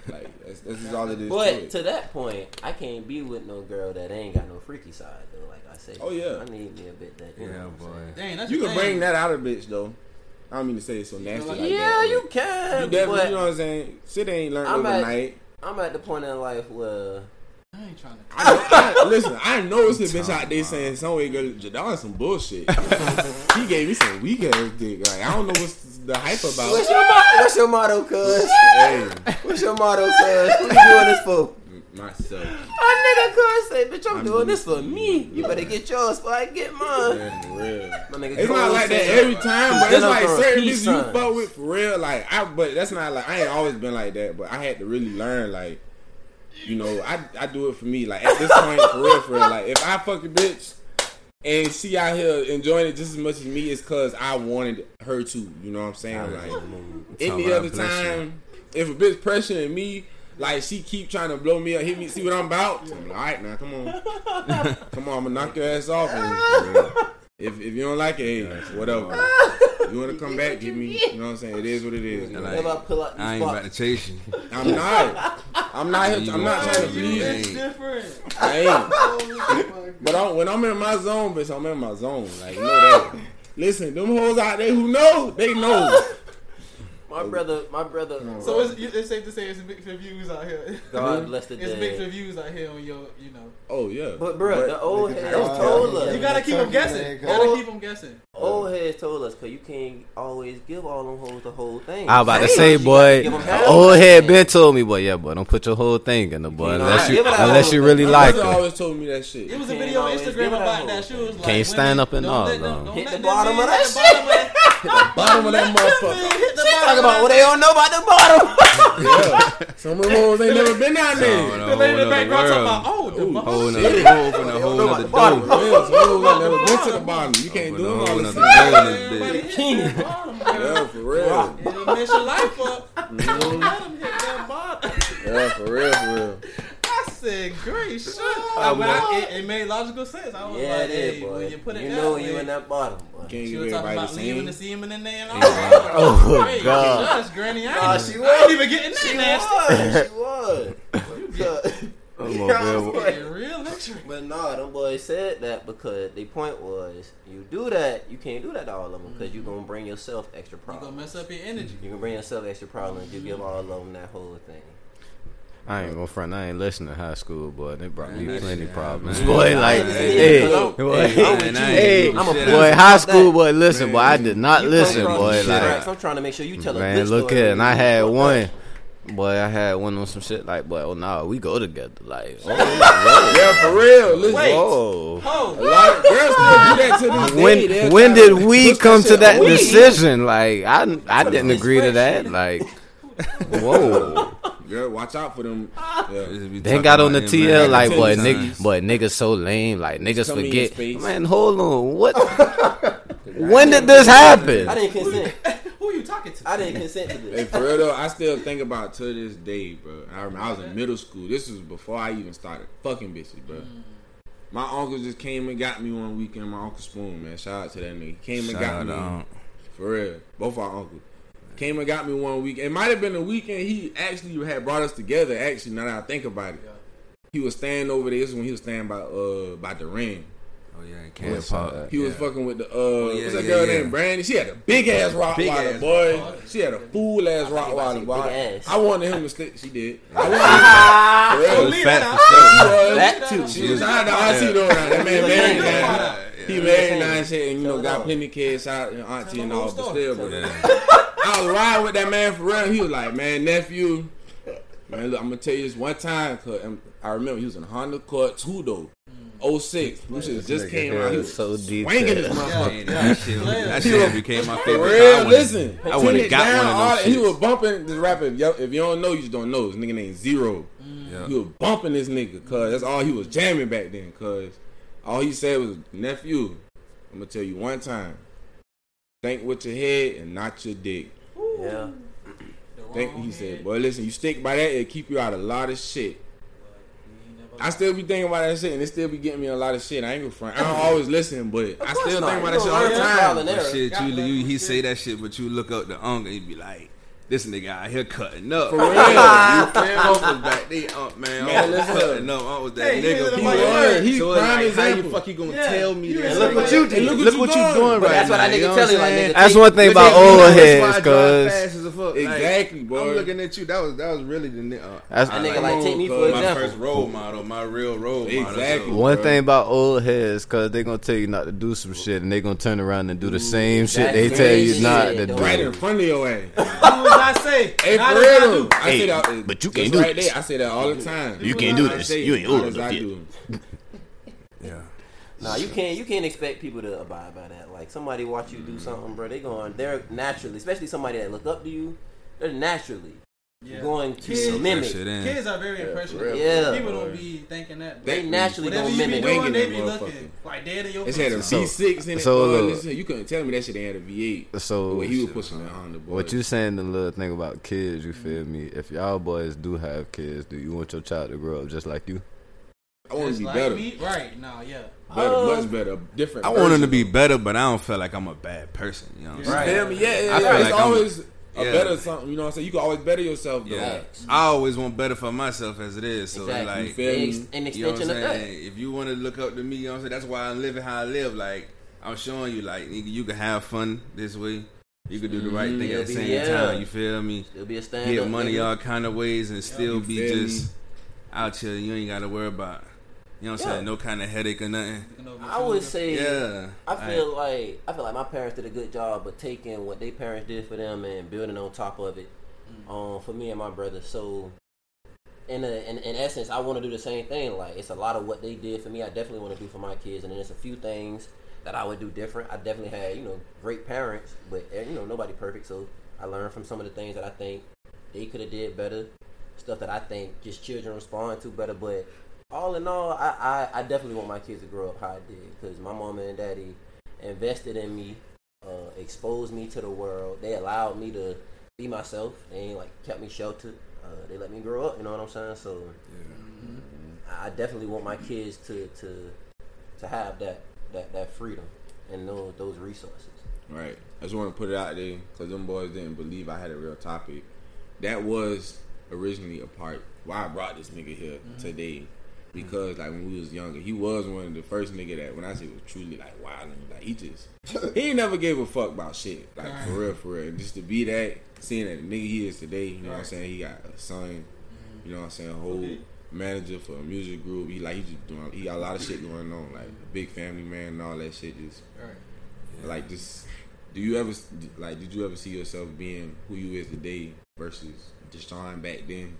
like this is all it is. to But it. to that point, I can't be with no girl that ain't got no freaky side though. Like I said, Oh, yeah. I need me a bit that. You Yeah, know what I'm boy. saying. Dang, that's you can thing. bring that out of bitch though. I don't mean to say it so nasty like that. yeah, but you can. You definitely, you know what I'm saying. Shit ain't learned I'm at- overnight. I'm at the point in life where I ain't trying to. I know, I, listen, I know it's a bitch out there saying some way, girl, Jadon some bullshit. [laughs] he gave me some weak ass dick. Like I don't know what's the hype What's about. your motto? What's your motto, cuz? hey, What's your motto, cuz? What you doing this for? myself. A nigga cuz say, bitch, I'm, I'm doing this for doing- me. You better get yours before I get mine. Yeah, for real. My nigga It's not like that every time, but it's Been up like for certain peace bitches you fuck with for real. Like I, but that's not like I ain't always been like that. But I had to really learn, like, you know, I I do it for me. Like at this point, for real, for real. Like if I fuck a bitch and she out here enjoying it just as much as me, it's cause I wanted her to. You know what I'm saying? Like any about other time, if a bitch pressuring me. Like she keep trying to blow me up, hit me, see what I'm about. I'm like, all right, now come on, [laughs] come on, I'm gonna knock your ass off. And, [laughs] if if you don't like it, hey, whatever. You wanna come back, give me. You know what I'm saying? It is what it is. And man. I, pull out I ain't spots. about to chase you. I'm not. I'm not. Here, I'm not trying to You please. ain't. you. different. I ain't. But I'm, when I'm in my zone, bitch, I'm in my zone. Like you know that. Listen, them hoes out there who know, they know. My brother, my brother. So it's, it's safe to say it's mixed reviews out here. God [laughs] bless the It's mixed dead. reviews out here on your, you know. Oh yeah. But bro, the old heads told You gotta keep them guessing. You gotta keep them guessing. Old heads told us, cause you can't always give all them hoes the whole thing. I was about to say, boy, gotta give 'em half old head Ben told me, boy, yeah, boy, don't put your whole thing in the boy, unless you give it that unless you really My like brother her. always told me that shit. It was a video on Instagram about that. She was like, Can't stand up and all, let them- though. don't Hit the bottom of that hit the bottom of that- the bottom of that motherfucker. Hit the Talk bottom about what they don't know about the bottom. [laughs] Yeah. Some of them hoes ain't never been down there. The lady in the background talking about, oh, the Ooh. bottom. Whole nother Shit. door, open a whole know the bottom. door. Yeah, some hoes ain't never been to the bottom. You can't do a all this. nother door in Everybody this bitch. hit the bottom. Yeah, for real. It'll mess your life up. Don't let 'em hit that bottom. Yeah, for real, for real. I said, great shit. I I- it, it made logical sense. I was Yeah, like, it is, hey, boy. when you put it you that know you in that bottom, boy. Can't She was talking about the leaving same. the semen in there and all. Yeah. Oh, Hey, God. That's granny. I Nah, ain't, she I was. ain't even getting that nasty. She was. Come on, man. Getting real interesting. But nah, them boys said that because the point was, you do that, you can't do that to all of them because you're gonna bring yourself extra problems. Mm-hmm. You gonna mess up your energy. You can bring yourself extra problems. You give all of them that whole thing. I ain't gonna front. I ain't listen to high school, boy. They brought me plenty shit, problems, man. boy. Like, hey, boy, Hey, I'm with man, you. I ain't Hey, giving I'm a boy, high Fuck school, that. boy. Listen, boy, I did not You listen, boy. shit Like. I'm trying to make sure you tell a man, good look story. here, and I had one. that. Boy, I had one on some shit like, boy, oh no, we go together. Like, oh, oh Yeah, for real. Listen, whoa. a Oh, lot of girls do that to this. When They'll when did we come to that on decision? Like, I I didn't agree to that. Like, [laughs] whoa. Girl, watch out for them. [laughs] Yeah. They got on the TL like, Ten boy, times. nigga, boy, niggas so lame. Like, niggas Come in your forget. Man, hold on. What? [laughs] when did this happen? I didn't consent. [laughs] who are you talking to? I didn't consent to Hey, this. for real though, I still think about to this day, bro. I remember I was in middle school. This was before I even started fucking bitches, bro. Mm. My uncle just came and got me one weekend. My uncle Spoon, man, shout out to that nigga. Came and Shout got out me to Unc. for real. Both our uncles came and got me one week. It might have been the weekend he actually had brought us together. Actually, now that I think about it, he was staying over there. This is when he was staying by uh by the ring. Oh yeah, in Camp Park. He was Yeah. fucking with the uh, yeah, what's that yeah, girl yeah. named Brandy? She had a big ass Rottweiler, Big ass boy. She had a fool ass I think about Rottweiler, boy. ass. I wanted him to stick. She did. [laughs] I wanted him It to stick. fat for sure. She was. That too. She was. I know. I see though. now. That man married Yeah. now. He married now and shit, and you know got plenty of kids out, and auntie and all, but the still, whole bro. Yeah. I was riding with that man for real. He was like, man, nephew, man, look, I'm gonna tell you this one time, cause um, I remember he was in Honda Accord two though. 06. Them shit just came out. He was so swinging detailed. this motherfucker. Man, that shit, that He shit became my favorite. real. I would've- listen. I would have got down, one of that- those. He was bumping this rapper. If, y'all- if you don't know, you just don't know. This nigga named Zero. Yeah. He was bumping this nigga, cause that's all he was jamming back then. Cause all he said was, "Nephew, I'm gonna tell you one time. Think with your head and not your dick." Yeah. Think he said, "Boy, listen, you stick by that, it keep you out of a lot of shit." I still be thinking about that shit, and it still be getting me a lot of shit. I ain't gonna front. I don't always listen, but I still not. think about You that shit all the time. and shit, you, that you he say that shit, but you look up the uncle, and you be like, this nigga out here cutting up. For [laughs] real. you feel was back there, Unc, man. Man, Unc was listen. cutting up. Unc was that Hey, nigga. He Like, was. He's so prime like, how you fuck you gonna Yeah. tell me You this? and look what you did. Look look, what what you you doing. doing But right that's what now. I nigga tell what you, I'm like, saying? nigga, That's one thing about at me, old that's why I heads, cause fast as a fuck. Like, Exactly, boy. I'm looking at you. That was that was really the ni- uh, That's- I nigga I'm like, take me for cuz, my example. first role model, my real role model. Exactly. so- one bro. thing about old heads, cause they gonna tell you not to do some shit, and they gonna turn around and do the same shit they tell you crazy not to though. do. Right in front of your ass. [laughs] Do as I say. [laughs] Hey, not for as I real. do. I say that, but you can't do right this. There. I say that all the time. You can't do this. You ain't old enough yet. Do. Nah, you can't you can't expect people to abide by that. Like somebody watch you do something, bro. They going they're naturally, especially somebody that look up to you. They're naturally Yeah. going to Kids- mimic. That shit in. Kids are very impressionable. Yeah. People don't be thinking that. They but naturally Whatever gonna you be mimic. doing, they that be looking like dead in your It's face. had a So- V6 in it. so boy. look. Listen, you couldn't tell me that shit ain't had a V8. So But he was pushing that Honda boy. What you saying the little thing about kids, you feel me? If y'all boys do have kids, do you want your child to grow up just like you? I want to be like better. me? Right, no, yeah. Better, Uh, much better. Different. I want him to be better, but I don't feel like I'm a bad person. You know what I'm Yeah. saying? Feel me? Yeah, yeah, I yeah. feel It's like I'm- always a yeah. better something. You know what I'm saying? You can always better yourself, though. Yeah, I always want better for myself as it is. So Exactly. like, You feel An me? ex- an you know what I'm of that. saying? If you want to look up to me, you know what I'm saying? That's why I'm living how I live. Like I'm showing you, like nigga, you can have fun this way. You can do the right thing at the same Yeah. time. You feel me? It'll be a stand Get money nigga. all kind of ways and still be feel me? just out here. You ain't got to worry about. You know what I'm Yeah. saying? No kind of headache or nothing. I would say Yeah. I feel like I feel like my parents did a good job of taking what their parents did for them and building on top of it. Mm. Um, for me and my brother. So in, a, in in essence, I want to do the same thing. Like it's a lot of what they did for me. I definitely want to do for my kids, and then there's a few things that I would do different. I definitely had you know great parents, but eh, you know nobody perfect. So I learned from some of the things that I think they could have did better, stuff that I think just children respond to better. But all in all, I, I, I definitely want my kids to grow up how I did because my mama and daddy invested in me, uh, exposed me to the world. They allowed me to be myself. They ain't like kept me sheltered. Uh, they let me grow up. You know what I'm saying? So I definitely want my kids to to to have that that, that freedom and those those resources. Right. I just want to put it out there because them boys didn't believe I had a real topic. That was originally a part why I brought this nigga here today. Because like when we was younger, he was one of the first nigga that when I say was truly like wild like he just [laughs] he never gave a fuck about shit. Like for real, for real. Just to be that, seeing that the nigga he is today, you know what I'm saying? He got a son, mm-hmm. you know what I'm saying, a whole manager for a music group. He like he just doing he got a lot of shit going on, like a big family man and all that shit just Right. like just do you ever like did you ever see yourself being who you is today versus Deshaun back then?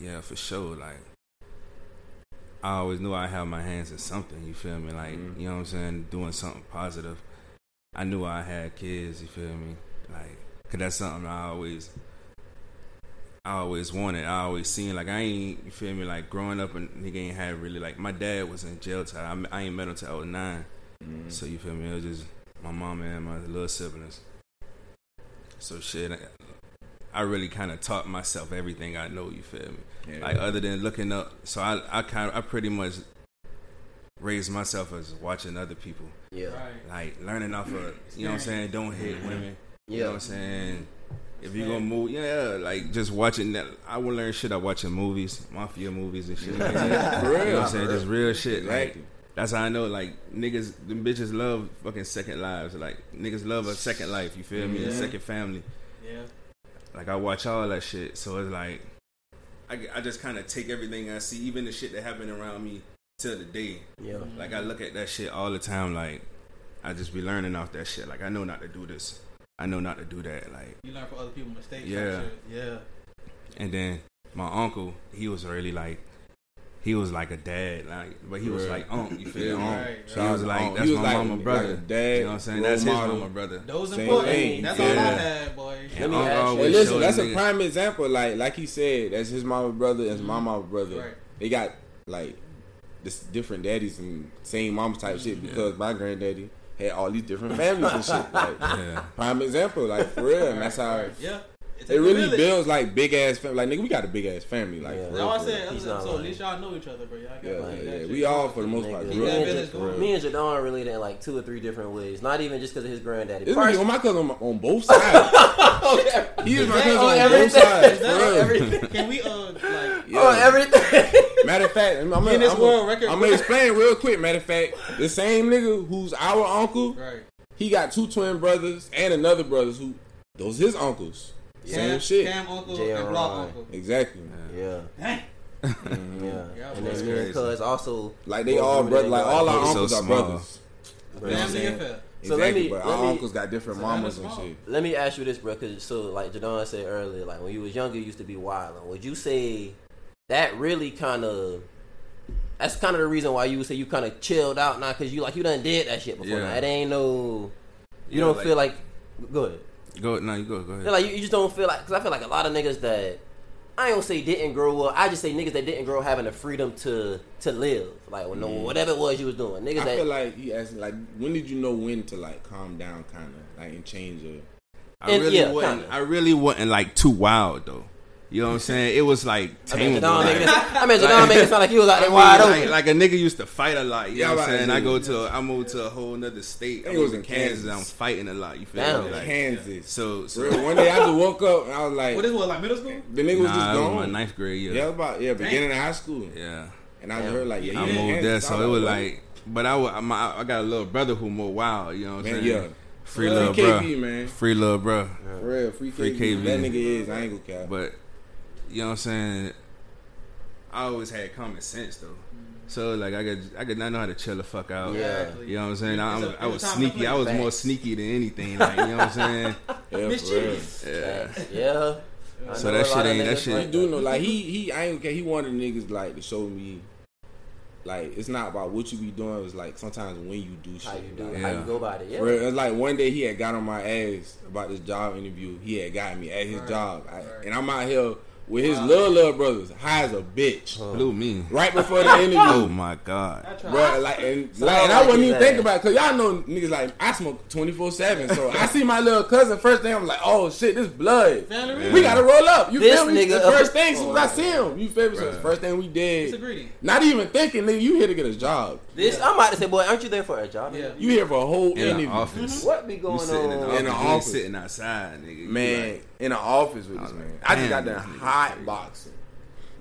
Yeah, for sure. Like I always knew I had my hands in something. You feel me? Like Mhm. you know what I'm saying, doing something positive. I knew I had kids. You feel me? Like, cause that's something I always, I always wanted. I always seen. Like I ain't. You feel me? Like growing up, and nigga ain't had really. Like my dad was in jail time. I, I ain't met him till I was 9 Mm-hmm. So you feel me? It was just my mom and my little siblings. So shit, I, I really kind of taught myself everything I know. You feel me? Yeah. Like other than looking up, so I I kind of I pretty much raised myself as watching other people, Yeah, Right. like learning off of you know what I'm saying. Don't hit women. You know yeah, what I'm saying. If you gonna move, yeah, like just watching that. I would learn shit. I watching movies, mafia movies and shit. Like that. For [laughs] You know what I'm saying? Just real shit. Like that's how I know. Like niggas, them bitches love fucking second lives. Like niggas love a second life. You feel me? A second family. Yeah. Like I watch all that shit, so it's like I, I just kind of take everything I see, even the shit that happened around me till the day. yeah. Mm-hmm. Like I look at that shit all the time. Like I just be learning off that shit. Like I know not to do this. I know not to do that. Like You learn from other people's mistakes. Yeah. Yeah. Yeah. and then my uncle, he was really like. He was like a dad, like, but he was Right. like, "Unc, you feel Yeah, me?" Right, Unc. He was like, Unc. "That's was my like- mama brother." like dad, you know what I'm saying? That's his model. mama brother. Those Same important. thing. That's all I had, boy. Let And me Unc ask you- always And listen, that's a niggas- prime example. Like like he said, that's his mama brother, that's my mm-hmm. mama brother. Right. They got like this different daddies and same mama type shit because my granddaddy had all these different families and shit. Like [laughs] Yeah. prime example, like for real. And that's how Yeah. It, it really builds like big ass family. Like nigga, we got a big ass family. Like Yeah. real. why I for real. said, He's so not at least y'all know each other, bro. Y'all got Yeah, like yeah, yeah. We all for the most part Nigga, grew me, and business J- going. me and Jadon related in like two or three different ways. Not even just because of his granddaddy. This First- nigga, my cousin on- on both [laughs] sides. He is my cousin on on both everything. sides. [laughs] For That's real. everything. [laughs] Can we uh like Yeah. Oh, everything. Matter of fact, I'm, I'm, Guinness I'm, World Record. I'm gonna explain real quick. Matter of fact, the same nigga who's our uncle, right? he got two twin brothers and another brothers who those his uncles. Same Cam, shit. Cam uncle J.R. and Blocc uncle. Exactly. yeah, Dang. Mhm. yeah. Yeah, and then me and. Cuz also. Like they all we brothers. Like all our He's so uncles are small. brothers. You know what I'm Family saying? affair. So let me- but let our me- uncles got different So mamas and shit. Let me ask you this, bro. Cause so like Jadon said earlier, like when you was younger, you used to be wild. Would you say that really kind of? That's kind of the reason why you would say you kind of chilled out now, cause you like you done did that shit before. Yeah. Now. It ain't no. You Yeah, don't like- feel like. Go ahead. Go no, you go, go ahead. Yeah, like you, you just don't feel like because I feel like a lot of niggas that I ain't gonna say didn't grow up. I just say niggas that didn't grow up having the freedom to to live, like when no whatever it was you was doing. Niggas I that feel like he asked like when did you know when to like calm down, kind of like and change your. I And- really yeah, wasn't. kinda. I really wasn't like too wild though. You know what I'm saying? It was like I mean, tameable. Jadon like- it, I mean, Jadon making it sound like he was out there mean, wide like, open. like a nigga used to fight a lot. You Yeah, know what I'm right, saying? I go to, I moved to a whole nother state. I was was in in Kansas. Kansas. I'm fighting a lot. You feel Damn. me? Like, Kansas. so, so Real, one day I just woke up and I was like, What is what like middle school? the nigga was nah, just it was my ninth grade year. Yeah, about yeah, beginning of high school. Yeah. And I Damn. heard like, yeah, I he in moved there, so it was what? like, but I, wa- my, I got a little brother who more wild. You know what I'm saying? yeah, Free Free little bro. man. Free little bro. For real, free, Free KP. KP. That nigga is. I ain't gonna cap. But you know what I'm saying? I always had common sense though. So like I could I could not know how to chill the fuck out. Yeah. You know what I'm saying? I, It's I'm- a- I was sneaky. I was place. more sneaky than anything. Like you know what I'm saying? [laughs] yeah, for real. Mischievous. Yeah. yeah, I So know that a lot shit of ain't- that niggas shit- like He do know, like he he I ain't okay. He wanted niggas like to show me, like it's not about what you be doing. It's like sometimes when you do shit. how you do like, it, how you go about it. Yeah. It's like one day he had got on my ass about this job interview. He had got me at his Right, job, I, right. and I'm out here with his Wow. little little brothers, high as a bitch. Blew me. Right before the [laughs] interview, Oh [laughs] my god. Bro, like, and, So like, I and I like wasn't even thinking about it because y'all know niggas like I smoke twenty four seven. So I see my little cousin first thing I'm like, oh shit, this blood. Family We gotta roll up. You This feel me? nigga the up- first thing, soon as I Oh, see him, you feel me? So the first thing we It's did, a not even thinking, nigga, you here to get a job. This I'm about to say, boy, aren't you there for a job? Yeah. You here for a whole In interview. the office. What be going sitting on? In the You office. sitting outside, nigga. You Man, like- in the office with this was man. like, I just got done hot boxing.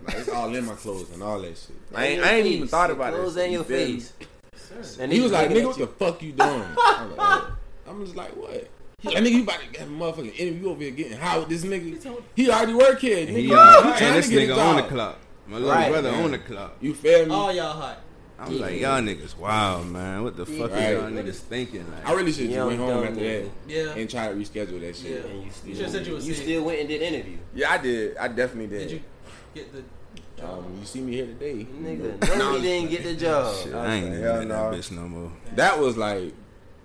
Like it's all in my clothes and all that shit. I ain't, I ain't even thought about it. Clothes in your face. And He they was like, nigga, at what the fuck you doing? [laughs] I'm, like, "Oh." I'm just like, what? He like, nigga, you about to get a motherfucking interview over here getting high with this nigga. He already work here. And Nigga, he, he uh, trying and this to get nigga on the job. clock. My little Right, brother man. on the clock. You feel me? All y'all hot. I'm like, y'all niggas, wow, man. What the fuck Right. are y'all niggas thinking? Like, I really should just went home after nigga. that Yeah. and try to reschedule that shit. Yeah. And you still, should've said you was sick. still went and did interview. Yeah, I did. I definitely did. Did you get the? Um, you see me here today, Nigga, [laughs] no, he didn't get the job. shit, I I ain't like, even in that bitch no more. That was like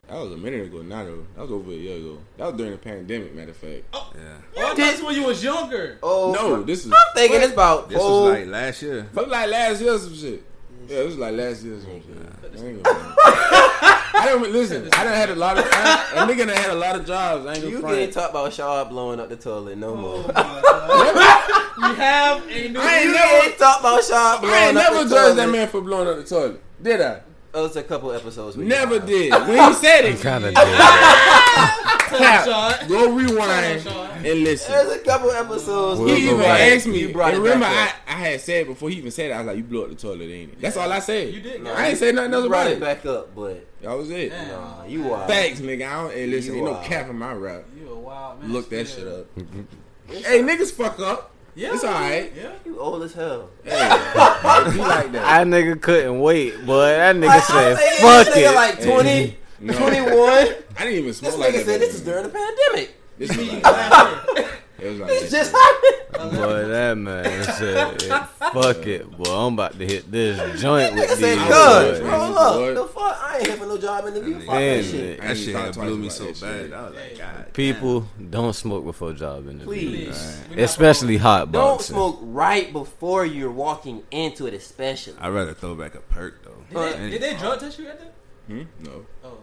that was a minute ago. Now though, that was over a year ago. That was during the pandemic. Matter of fact. Oh, Yeah. Oh, that's when you was younger. Oh, No, this is I'm thinking it's about This four. was like last year. Look like last year or some shit. Yeah, it was like last year or some shit. I ain't gonna- I don't listen. I done had a lot of. I, a nigga done had a lot of jobs. I ain't you gonna can't front. talk about Shaw blowing up the toilet no oh, more. We have a new. I ain't you never- can't talk about Shaw blowing up. I ain't up never the judged toilet. that man for blowing up the toilet. Did I? Oh, it's a couple episodes. we Never did. When he said it, Kinda [laughs] did. Cap, go rewind and listen. There's a couple episodes. We'll He even back. right. asked me. You brought and remember, I. I had said before he even said it, I was like, "You blew up the toilet, ain't it?" That's all I said. You did. No, I ain't say nothing else brought about it it. back up, but That was it. Damn. nah, you are. Facts, nigga. I don't. Hey, listen, You ain't no cap in my rap. You a wild man. Look that still. shit up. [laughs] hey, niggas fuck up. Yeah. It's alright. Yeah. You old as hell. Hey, [laughs] it be like that. That nigga couldn't wait, but That nigga Like, said, I'm thinking "Fuck this nigga it." Like 20, No. 21. I didn't even smoke This like nigga that. said this is during the pandemic. This was like [laughs] it was like This that just shit. happened. Boy, that man said, "Fuck it, boy. I'm about to hit this joint with Nigga these said, "Cuz, was- boys." roll Boy. up. The fuck? I ain't here for no job interview. Fuck that shit. I That ain't shit had blew me so bad. shit. I was like, God. People don't smoke before job interviews, Please. Please. We not especially hot Don't smoke right before you're walking into it, especially. I'd rather throw back a perk though. Did they, did they drug test you at that? Hmm? No. Oh.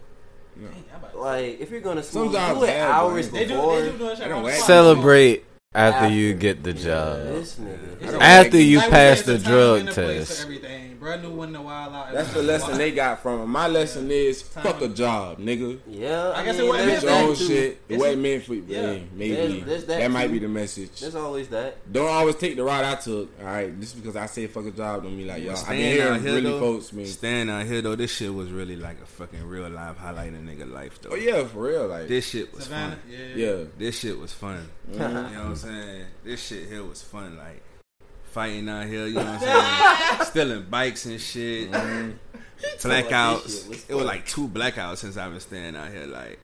No. Dang, I'm about to- Like, if you're gonna Some smoke, jobs do it have, hours They do. before. They do doing shit They don't on the whack spot. Celebrate after After. you get the Yeah, job. This nigga. After you Like pass the it's a time drug and a place for test. Everything, bro. Knew when to wild out. That's the lesson they got from it. My lesson is Time. fuck a job, nigga. Yeah, I guess it wasn't there's Get your meant that own too. shit. It wasn't meant for you. yeah. Yeah, maybe. There's- there's that that might be the message. There's always that. Don't always take the route I took. All right, just because I say fuck a job don't mean like y'all. I've been Staying out hearing here really though, folks mean. staying out here though, this shit was really like a fucking real life highlight in nigga life though. Oh yeah, for real. Like This shit was Savannah. fun. Yeah. yeah. This shit was fun. Mm-hmm. You know what I'm saying? This shit here was fun. Like fighting out here, you know what I'm saying? [laughs] Stealing bikes and shit. Mm-hmm. This Blackouts. shit was It was like two blackouts since I've been staying out here. Like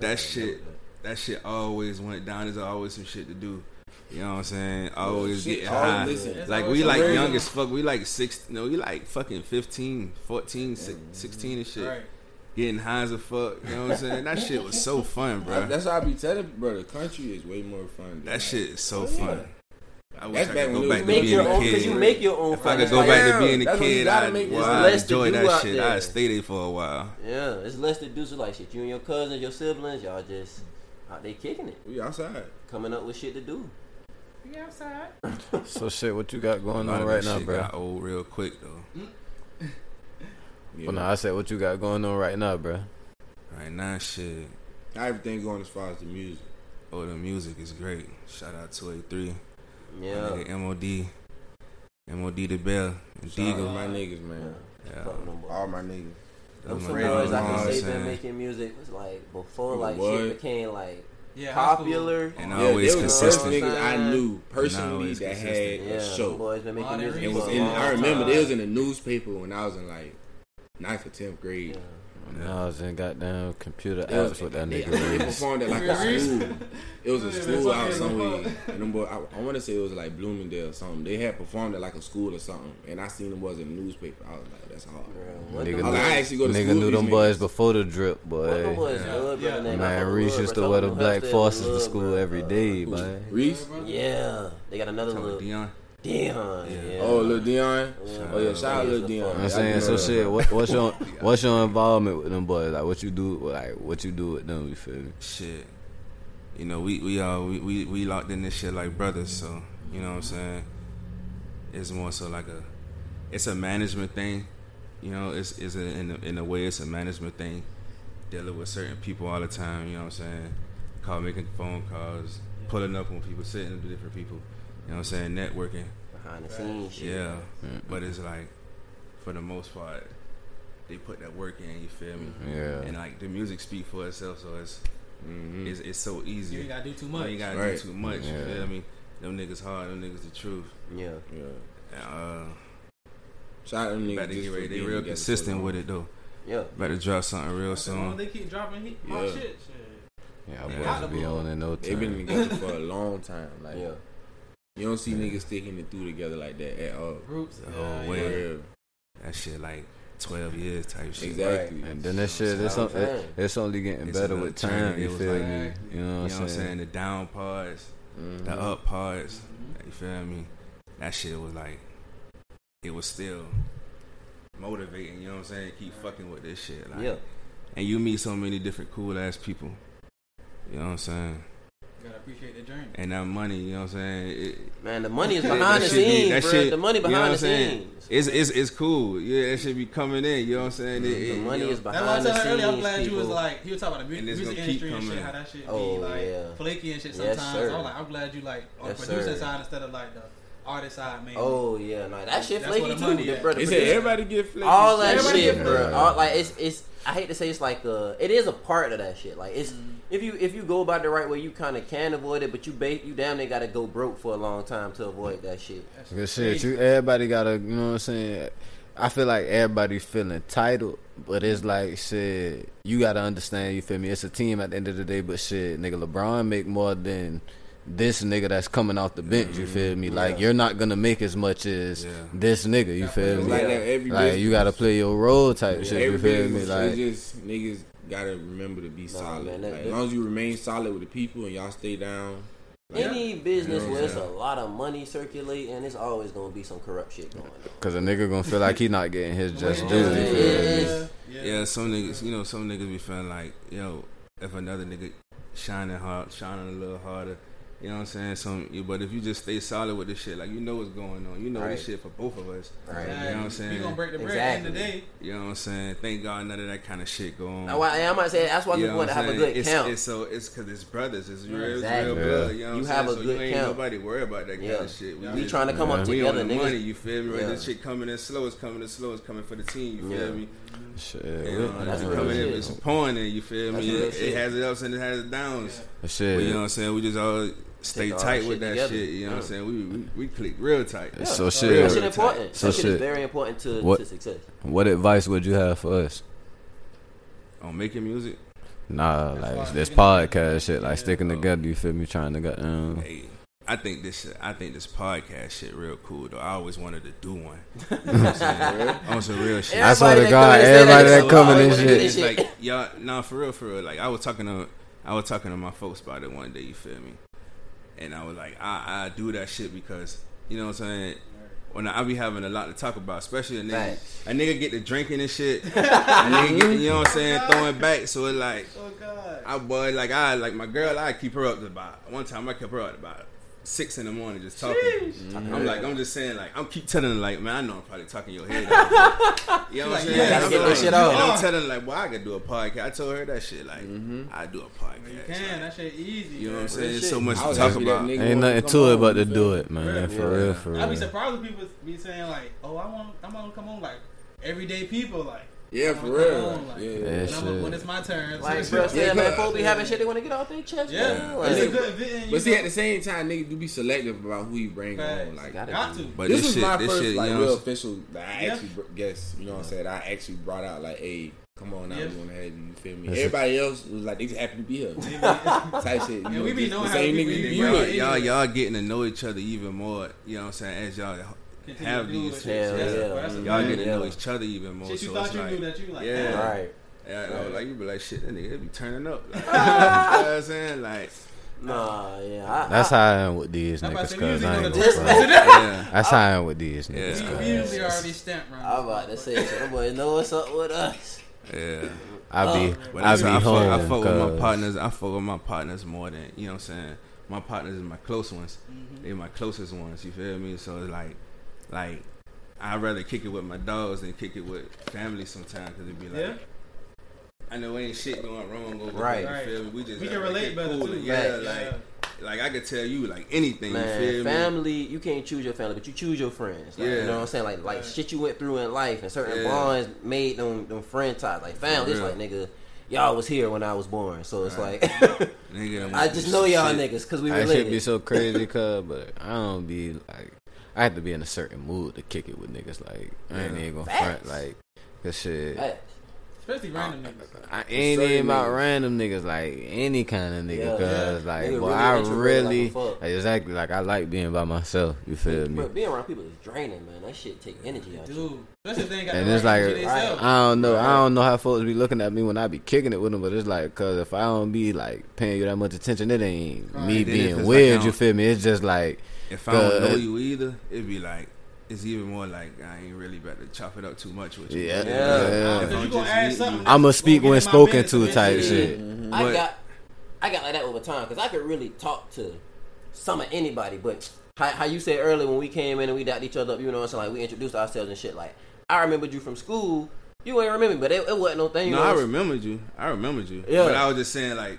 that shit. That shit always went down. There's always some shit to do. You know what I'm saying? Oh, always Shit, getting always oh, high. listen. Like we like something. young as fuck. We like six. No, we like fucking 15, 14, si- mm-hmm. 16 and shit. Right. Getting high as a fuck. You know what I'm saying? That shit was so fun, bro. That's why I be telling bro. The country is way more fun. than, That shit is so Oh, fun. I wish That's I could go back to being a own kid. because you make your own. If I could go Like, back to being a that's what you kid, I'd, well, I'd enjoy that shit. there. I'd stay there for a while. Yeah, it's less to do. So like shit, you and your cousins, your siblings, y'all just out there kicking it, We outside. coming up with shit to do. We outside. So shit, what you got going on right now, bro? Got old real quick though. Yeah. Well, no, I said what you got going on right now, bro. Right now, shit. How everything going as far as the music. Oh, the music is great. Shout out to A3. Yeah, Nigga MOD. MOD the Bell. And Shout out to Deagle. my niggas, man. Yeah. Fuck. All my niggas. Them Those some boys I can say been saying? making music was like before like What? shit became like Yeah. popular. And Yeah, always they was consistent. niggas I knew personally always that had. Yeah, a show. boys been making they music. It was in. I remember time. they was in the newspaper when I was in like ninth or tenth grade. Yeah. I was in goddamn computer It was- apps with that they, nigga. they Reese. performed at like a school. It was a school they out fucking somewhere. And them boy, I, I want to say it was like Bloomingdale or something. They had performed at like a school or something, and I seen them boys in the newspaper. I was like, that's hard. What Nigga I, like, I actually go to Nigga school knew with them these boys before the drip, boy. Yeah. Yeah. Man, I Reese used to wear the black forces to school bro. every day, Who's- boy. Reese. Yeah, they got another Talking little about Dion. Dion. Yeah. Oh, Lil Dion. Yeah. Oh yeah, shout out Lil Dion. I'm saying do so shit. What, what's your [laughs] what's your involvement with them boys? Like what you do? Like what you do with them? You feel me? Shit. You know, we we all we, we, we locked in this shit like brothers, so you know what I'm saying? It's more so like a it's a management thing. You know, it's it's a, in a, in a way it's a management thing. Dealing with certain people all the time, you know what I'm saying? Call making phone calls, pulling up on people, sitting with different people. You know what I'm saying? Networking. Behind the scenes shit. Yeah. But it's like for the most part they put that work in, you feel me? Yeah. And like the music speak for itself, so it's Mhm. it's, it's so easy. You ain't gotta do too You much. ain't gotta Right. do too much. Yeah. You feel me? Them niggas hard. Them niggas the truth. Yeah. Yeah. And, uh, Shout out them niggas. better just get for ready. They real together so consistent with it though. Yeah. Better drop something real As long soon. they keep dropping hit, hot Yeah. shit, shit. Yeah, Yeah. boys be on in no time. They've been time. together for a long time. Like Yeah. You don't see niggas sticking it through together like that at all. Groups. The whole yeah, way. yeah. Yeah. That shit like twelve years type shit. Exactly. And then that shit, it's, That's on, it, it's only getting It's better with time. journey. You feel like- me? You know what know I'm what I'm saying? saying? The down parts, Mhm. the up parts. You feel me? That shit was like, it was still motivating. You know what I'm saying? Keep fucking with this shit. Like, Yeah. And you meet so many different cool ass people. You know what I'm saying? Gotta appreciate the journey. And that money, you know what I'm saying? It, Man, the money is that behind the shit be- scenes, that bro. shit- the money you know what behind the saying? scenes. It's, it's it's cool. Yeah, it should be coming in. You know what I'm saying? It- The it- money you know, is That's why I behind the said earlier. I'm scenes. glad you was like, he was talking about the And music gonna industry and shit, coming. how that shit Oh, be like yeah. flaky and shit Yes, sometimes. sir. I was like, I'm glad you like on Yes, the producer sir. side instead of like the artist side, man. Oh yeah, no, that shit That's flaky where the too. money The at. brother They said everybody get flaky. all that Everybody shit, bro. All, like it's it's. I hate to say it's like uh, it is a part of that shit. Like it's if you if you go about the right way, you kind of can avoid it, but you ba- you damn near got to go broke for a long time to avoid that shit. Good shit. You everybody gotta, you know what I'm saying. I feel like everybody feeling entitled, but it's like shit. You gotta understand. You feel me? It's a team at the end of the day, but shit, nigga, LeBron make more than this nigga that's coming off the bench. You feel me? Like you're not gonna make as much as Yeah. this nigga. You feel me? like that every Like you gotta play your role type shit. Every You feel me? business, Like it's just niggas gotta remember to be solid. man, that- like, that- as long as you remain solid with the people and y'all stay down. Like, Any business You know where it's a lot of money circulating, it's always gonna be some corrupt shit going on. Cause a nigga gonna feel like he not getting his just Yeah, due. You yeah, yeah. yeah. yeah, some niggas, you know, some niggas be feeling like, yo, if another nigga shining hard, shining a little harder, you know what I'm saying? Some, but if you just stay solid with this shit, like you know what's going on, you know Right. this shit for both of us. Right. You know what I'm saying? We gonna break the bread at the end of the day. You know what I'm saying? Thank God none of that kind of shit go on. Now, why, and I might say that's why You we want to have a good it's, count. It's so it's because it's brothers. It's real, Exactly. real blood. You know what You I'm have saying? a so good you ain't count. nobody worry about that Yeah. kind of shit. Yeah. we just- trying to come up together. we together, on the niggas. money. You feel me? Right? Yeah. This shit coming in slow. It's coming in slow. It's coming for the team. You feel Yeah. me? Shit, You know, That's it's coming in. shit. It's pouring in. You feel That's me? It, shit. it has its ups and it has its downs. shit. You know what I'm saying? We just all stay tight with that together. shit. You know what I'm saying? We we, we click real tight. So Real, shit. that real shit tight. important. So that shit, is very important to, What- to success. What advice would you have for us? On making music. Nah, As far like this sticking together. podcast shit, like Yeah. sticking together. You feel me? Trying to get um. Hey, I think this I think this podcast shit real cool though. I always wanted to do one. [laughs] You know what I'm saying? [laughs] On some real shit. I swear to Everybody that God, come in and everybody that that coming shit, and shit. It's like y'all, nah, for real, for real. Like I was talking to, I was talking to my folks about it one day. You feel me? And I was like, I, I do that shit because you know what I'm saying. When I, I be having a lot to talk about, especially a nigga, Facts. a nigga get to drinking and shit. [laughs] a nigga get, you know what I'm saying, throwing back. So it like, Oh God. I boy, like I like my girl, I keep her up to about one time. I kept her up to about six in the morning just talking. I'm like, I'm just saying, like, I'm keep telling her, like, man, I know I'm probably talking your head [laughs] off. You know what I'm saying? yeah, gotta get like- this shit off. I'm telling her, like, boy, I could do a podcast. I told her that shit, like, Mm-hmm. I do a podcast. You can. Like, That shit easy. you know what I'm saying? There's so much to talk about. Ain't nothing to it but to do it, man. Yeah. For real, for real. I'd be surprised if people be saying like, "Oh, I want, I'm gonna come on like everyday people." Like, yeah, for real. Like, yeah, yeah shit. When it's my turn, like bro, saying yeah, man, folks be having shit they want to get off their chest. Yeah. Like, it's a good event. But know? see, at the same time, nigga, do be selective about who you bring Facts. on. Like, gotta got to. But this, this shit, is my this first shit, like you know, real official. I yeah. actually guess you know what I'm saying. I actually brought out like, hey, come on now, yep. we ahead and you feel me. Everybody else was like, they just happy to be here. [laughs] Type shit. You know, we be knowing how y'all, y'all getting to know each other even more. You know what I'm saying? As y'all have these. things, yeah, yeah. y'all get to know each other even more. Shit, so you thought you like, knew that you like, yeah, that. right. Yeah, right. Know, like you be like, shit, that nigga be turning up. Like, [laughs] you know [laughs] what I'm saying? Like, Nah, yeah. I, that's I, how I am with these niggas. Cause I ain't this, [laughs] yeah. That's how I am with these niggas. Yeah. You usually already stamped right. I'm about to say, somebody know what's up with us. Yeah. I be, oh, I be I home. Fuck, I fuck with my partners. I fuck with my partners more than you know. what I'm saying my partners are my close ones. Mm-hmm. They're my closest ones. You feel me? So it's like like I'd rather kick it with my dogs than kick it with family sometimes because it'd be like. Yeah. I know ain't shit going wrong over right. There, you? We just we can relate better cool. too. Yeah, like, yeah. like like I could tell you like anything. Man, you feel family, me? you can't choose your family, but you choose your friends. Like, yeah, you know what I'm saying? Like like right. shit you went through in life and certain yeah. bonds made them them friend ties. Like family, it's like nigga. Y'all was here when I was born, so it's right. like [laughs] nigga, I just know y'all shit. niggas because we related. I should be so crazy, cuz, but I don't be like I have to be in a certain mood to kick it with niggas. Like I ain't even gonna front like this shit. Especially random niggas. I, I ain't even about random niggas, like any kind of nigga, yeah, cause yeah. like, I really like exactly like I like being by myself. You feel me? But being around people is draining, man. That shit take energy out. Dude, you. that's the thing. And it's like. I don't know, I don't know how folks be looking at me when I be kicking it with them, but it's like, cause if I don't be like paying you that much attention, it ain't right. me being weird. Like, you feel me? It's just like if I don't know you either, it'd be like it's even more like I ain't really about to chop it up too much with you. Yeah, yeah. yeah. I'ma speak when spoken to, type yeah. shit. Mm-hmm. I got, I got like that over time because I could really talk to some of anybody, but how, how, you said earlier when we came in and we dapped each other up, you know, it's so like we introduced ourselves and shit. Like I remembered you from school. You ain't remember me, but it, it wasn't no thing. No, know? I remembered you. I remembered you. Yeah. But I was just saying like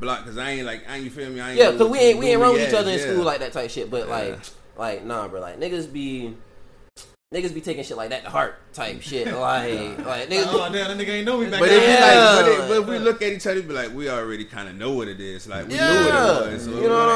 Blocc because I ain't like I ain't you feel me? I ain't yeah, cause we ain't we ain't wrong with each other in yeah. school like that type shit. But yeah. like like nah, bro, like niggas be. Niggas be taking shit like that to heart type shit. [laughs] Like, like niggas. Oh, damn, that nigga ain't know me back But, yeah. like, but, it, but if we look at each other, be like, we already kind of know what it is. Like, we yeah. knew what it was. So, you know what,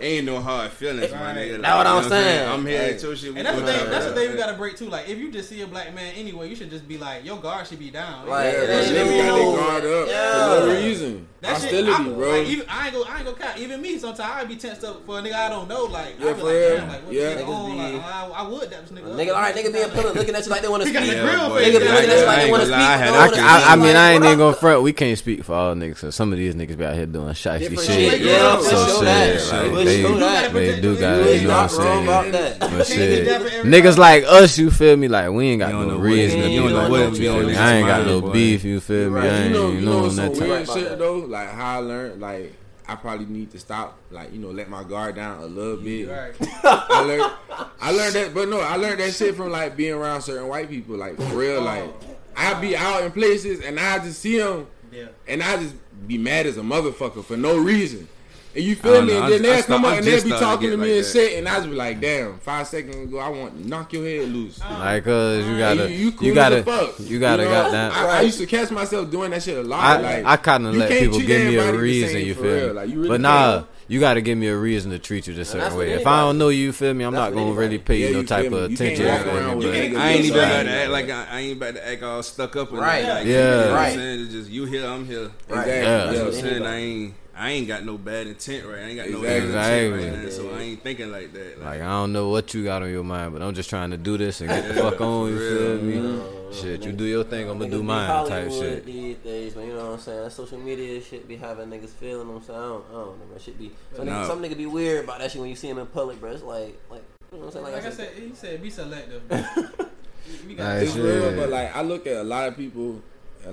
ain't no hard feelings, my nigga. Like, that's what I'm saying. I'm here right. to shit. And that's the thing. That's the thing we gotta break too. Like, if you just see a black man anyway, you should just be like, your guard should be down. Like, yeah, that should be no guard up yeah. for no reason. I'm still I, bro. Like, even, I ain't go. I ain't go. Count. Even me, sometimes I be tensed up for a nigga I don't know. Like, yeah, I for real. Like, yeah. Like, I, I would that nigga. Nigga, all right, nigga, be a pillar [laughs] looking at you like they want to speak. Nigga, looking at you like they want to speak. I mean, I ain't even gonna front. We can't speak for all niggas. Some of these niggas be out here doing shifty shit. Yeah, so shit. They, do they, they do got it. You know what I'm saying? But shit, niggas like us, you feel me? Like we ain't got no reason to be like I ain't got no beef. You feel me? I ain't you know that weird shit though. Like how I learned, like. I probably need to stop, like you know, let my guard down a little bit. Right. I learned, I learned that, but no, I learned that shit from like being around certain white people, like for real. Like I be out in places and I just see them, yeah. and I just be mad as a motherfucker for no reason. And you feel me? Know, and then they'll come up and they'll be talking to me like and shit, and I'll be like, damn, five seconds ago, I want to knock your head loose. [laughs] Like, cause you gotta, you, you, cool you, gotta, fuck, you gotta, you know? I, I, used to catch myself doing that shit a lot. I, like, I kind of let people give me a reason. You feel me? Like, really but nah. You gotta give me a reason to treat you this certain way. If I don't know you, you feel me? I'm not gonna really pay you no type of attention. I ain't even about to act like I ain't about to act all stuck up. Right? Yeah. Right. Just you here, I'm here. Right. Yeah. That's what I'm saying. I ain't. I ain't got no bad intent, right? I ain't got no exactly. intent right so I ain't thinking like that. Like, like, I don't know what you got on your mind, but I'm just trying to do this and get the [laughs] fuck on. You feel me? Shit, you do your thing, I'm gonna do mine. Type shit. These days, man, you know what I'm saying? That social media shit be having niggas feeling them. So I don't, I don't know, man. Shit be some, no. nigga, some nigga be weird about that shit when you see him in public, bro. It's like, like, you know what I'm saying? Like, like I, said, I said, he said, be selective. [laughs] we got nice, real, but like I look at a lot of people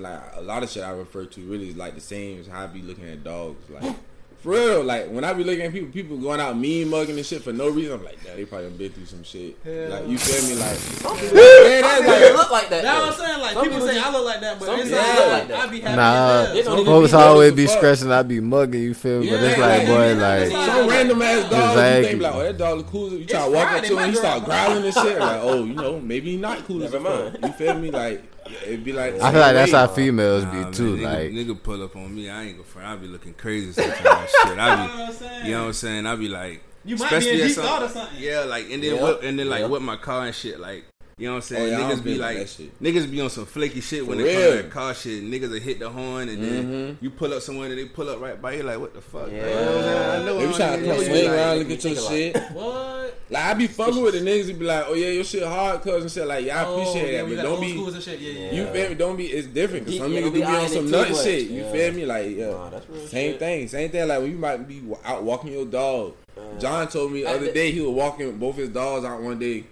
like a lot of shit I refer to really is like the same as how I be looking at dogs. Like for real, like when I be looking at people, people going out mean mugging and shit for no reason. I'm like, nah, they probably been through some shit. Like you feel me? Like some [laughs] people, man, that's like, look like that. That's what I'm saying. Like some people, say just, I look like that, but some people yeah. look like that. I be happy. Nah, nah folks always be scratching. I be mugging. You feel me? Yeah, but it's like, boy, like some random ass dog. Exactly. You think like, oh, that dog look cool. You try to walk up to him, he start growling and shit. Like, oh, you know, maybe he not cool as a fuck. You feel me? Like it be like I feel like that's how females be too. Like nigga pull up on me, I ain't gonna front. I be looking crazy sometimes. [laughs] shit, I be, you know what I'm saying? I be like, you might be in deep thought or something. Yeah, like and then yep. and then like yep. my car and shit, like you know what I'm oh, saying? Oh, yeah, niggas be like, niggas be on some flaky shit when they come to car shit. Niggas will hit the horn and then mm-hmm. you pull up somewhere and they pull up right by you like, what the fuck? Yeah. Like, you know what I'm saying? I know. They be trying to swing around, look at your shit. What? Like I be fucking with the niggas and be like, oh yeah, your shit hard, cuz and shit. Like y'all oh, appreciate yeah, that, but don't be, yeah, you feel me? Don't be. It's different. Cause some niggas do be on some nut shit. You feel me? Like yeah, same thing, same thing. Like when you might be out walking your dog. John told me the other day he was walking both his dogs out one day.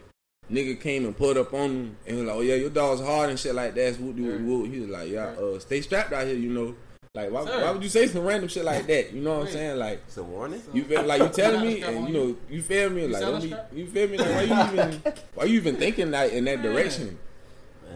Nigga came and pulled up on him and was like, "Oh yeah, your dog's hard and shit like that." Whoop, do whoop. He was like, "Yeah, uh, stay strapped out here, you know." Like, why, why, would you say some random shit like that? You know what I'm saying? Like, it's a warning. You feel like you telling me, [laughs] and you know, you feel me, like, don't you feel me, like, why you even, [laughs] why you even thinking like in that direction?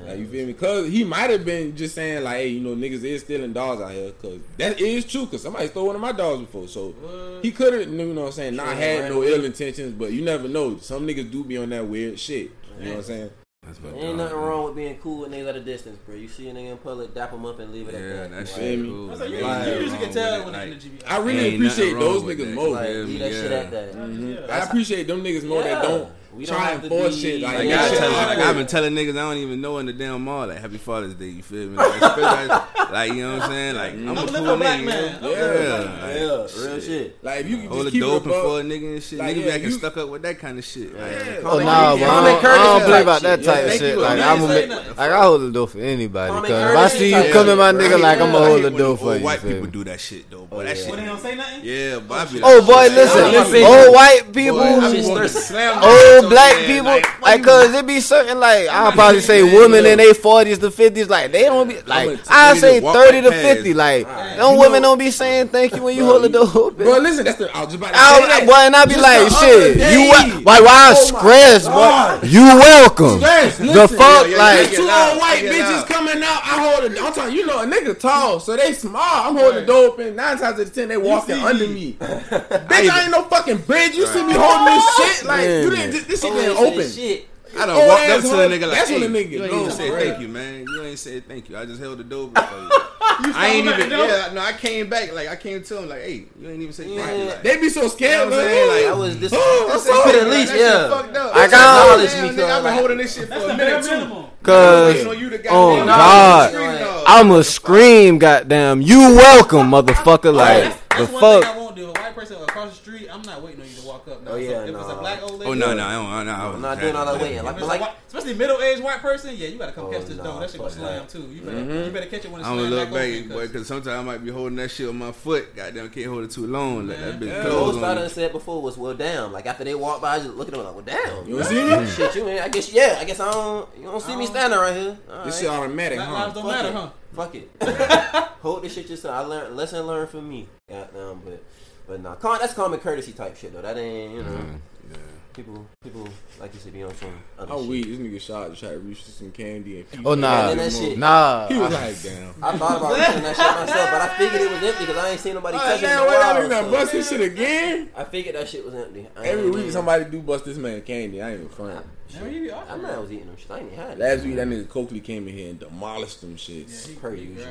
Like, you feel me? Cause he might have been just saying like, hey, you know, niggas is stealing dogs out here. Cause that is true. Cause somebody stole one of my dogs before, so what? he could have, you know, what I'm saying, not had no ill intentions. But you never know. Some niggas do be on that weird shit. You know what I'm saying? That's Ain't nothing wrong with being cool with niggas at a distance, bro. You see a nigga in public, dap him up and leave it yeah, at that. Yeah, that shit cool. Like, you, usually can tell when like, I really appreciate those niggas more. Like, leave that yeah. shit at that. Mm-hmm. I appreciate them niggas more yeah. that don't we don't trying force shit. Like, like. I tell, like I've been telling niggas I don't even know in the damn mall like Happy Father's Day. You feel me? Like, [laughs] like, you know what I'm saying? Like I'm, I'm a cool black nigga. Man. Yeah, yeah, like, yeah, real shit. Like if you can hold just a door a nigga and shit, like, nigga yeah, acting stuck up with that kind of shit. Like, oh no, nah, I don't, I don't play about that type of shit. Like I'm like I hold the door for anybody. Because if I see you coming, my nigga, like I'm gonna hold the door for you. White people do that shit though, boy. Oh, that shit. They don't say nothing. Yeah, but oh boy, listen, old white people, old black yeah, people, like, cause mean? it be certain like I'll probably say women in their forties to fifties, like they don't be like I say thirty to fifty, like them women don't be saying thank you when you hold the door open. Bro, listen, that's the I was about to say and I be like, shit, you like why, why oh stress, bro? You welcome. The fuck, like two old white bitches coming out. I hold it. I'm talking, you know, a nigga tall, so they small. I'm holding the door open. Nine times out of ten, they walking under me. [laughs] Bitch, I ain't no fucking bridge. You see me holding this shit like you didn't. This shit been open. Shit. I don't walk up to a nigga like, that's hey, when a nigga you ain't even said right. thank you, man. You ain't said thank you. I just held the door for you. [laughs] you I ain't even. Yeah, no, I came back. Like I came to him. Like, hey, you ain't even say yeah. thank you. Like, they be so scared, you know man. Like, I was this. Oh, that's so at least, like, yeah. Up. I got all this. Nigga, I've been holding this shit for a minute too. Cause oh God, I'ma scream, goddamn! You welcome, motherfucker! Like the fuck. I won't do. A white person across the street, I'm not waiting on you to walk up. Oh yeah, if it's a black Oh no, no, no, no, I'm not doing all that waiting. Like, like especially middle aged white person, yeah, you gotta come oh, catch this dog. That shit gonna slam too. You better, mm-hmm. you better catch it when it's slam back over. boy, because sometimes I might be holding that shit with my foot. Goddamn, can't hold it too long. Let that bitch close. What I done said before was, well, damn. Like after they walk by, I just look at them like, well, damn. You don't see me? Shit, you. I guess yeah. I guess I don't. You don't see me standing right here. This shit automatic, huh? Don't matter, huh? Fuck it. [laughs] Hold this shit yourself. I learned lesson learned from me. Goddamn, but but nah, that's common courtesy type shit though. That ain't you know. Mm, yeah people, people like you said, be on some. Other oh, shit. weed! This nigga shot just tried to reach for some candy and. People oh nah, and that shit, nah. He was like, damn. I thought about reaching that shit myself, but I figured it was empty because I ain't seen nobody touch it. Damn, wait up! You gonna bust this shit again? I figured that shit was empty. Every week somebody do bust this man candy. I ain't even funny. Shit. I mean, I was eating them shit. I ain't had. Last week, that nigga Coakley came in here and demolished them shits. Yeah, per usual.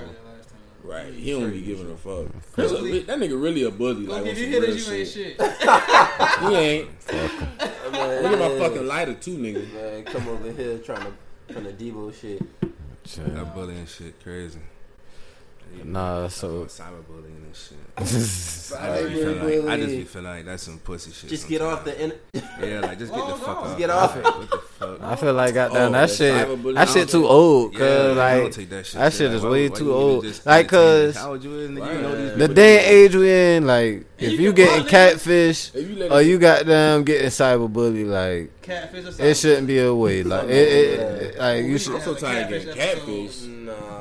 Right. He don't be giving a fuck. That nigga really a bully. Like, if you hit us, you ain't shit. [laughs] he ain't. Look at my fucking lighter too, nigga. Man, come over here trying to trying to Debo shit. Shit. That bullying shit crazy. Nah, so cyberbullying and shit. [laughs] I, just feel like, I just be feeling like that's some pussy shit. Just sometimes. get off the. In- yeah, like just get the fuck off. Get off it. What the? fuck. I feel like goddamn oh, that shit. That shit too old. Cause yeah, like that shit, that shit is like, way why, too old. Like cause in, right. you know the day and age we in, like if you, you getting catfish you or you got them getting cyberbully, like catfish or it shouldn't be a way. Like it, it, it like you should. I'm so tired of getting catfish. Nah.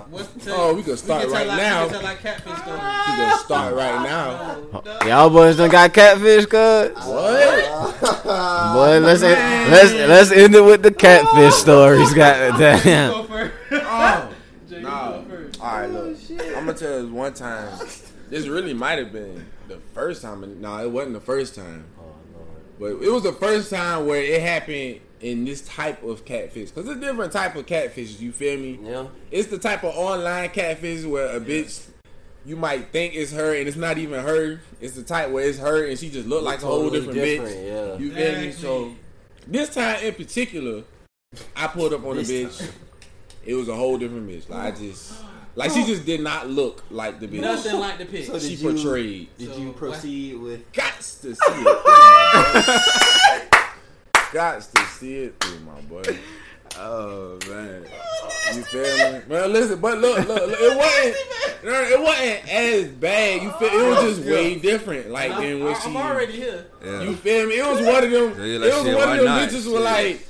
Oh, we can start right now. We can start right [laughs] now. Y'all boys done got catfish, cuz. What? [laughs] Boy, let's let's let's end it with with the catfish stories. Got [laughs] that. oh, [laughs] nah. All right, look. I'm gonna tell you one time. This really might have been the first time. No, nah, it wasn't the first time. But it was the first time where it happened in this type of catfish because it's a different type of catfish. You feel me? Yeah. It's the type of online catfish where a bitch you might think it's her and it's not even her. It's the type where it's her and she just look like a whole different, different, bitch. Yeah. You feel me? So this time in particular, I pulled up on the This bitch. It was a whole different bitch. Like I just, like she just did not look like the bitch Nothing like the pic. So she you- portrayed. Did So, you what- proceed with? Gots to [laughs] see it. Gots to see it through, my boy. Oh man, you feel me? Well, listen, but look, look, look it wasn't. No, it wasn't as bad. You feel? It was just way different. Like I'm, than when I'm she. already here. Yeah. You feel me? It was one of them. So you're it was shit, one of them bitches were Shit. like,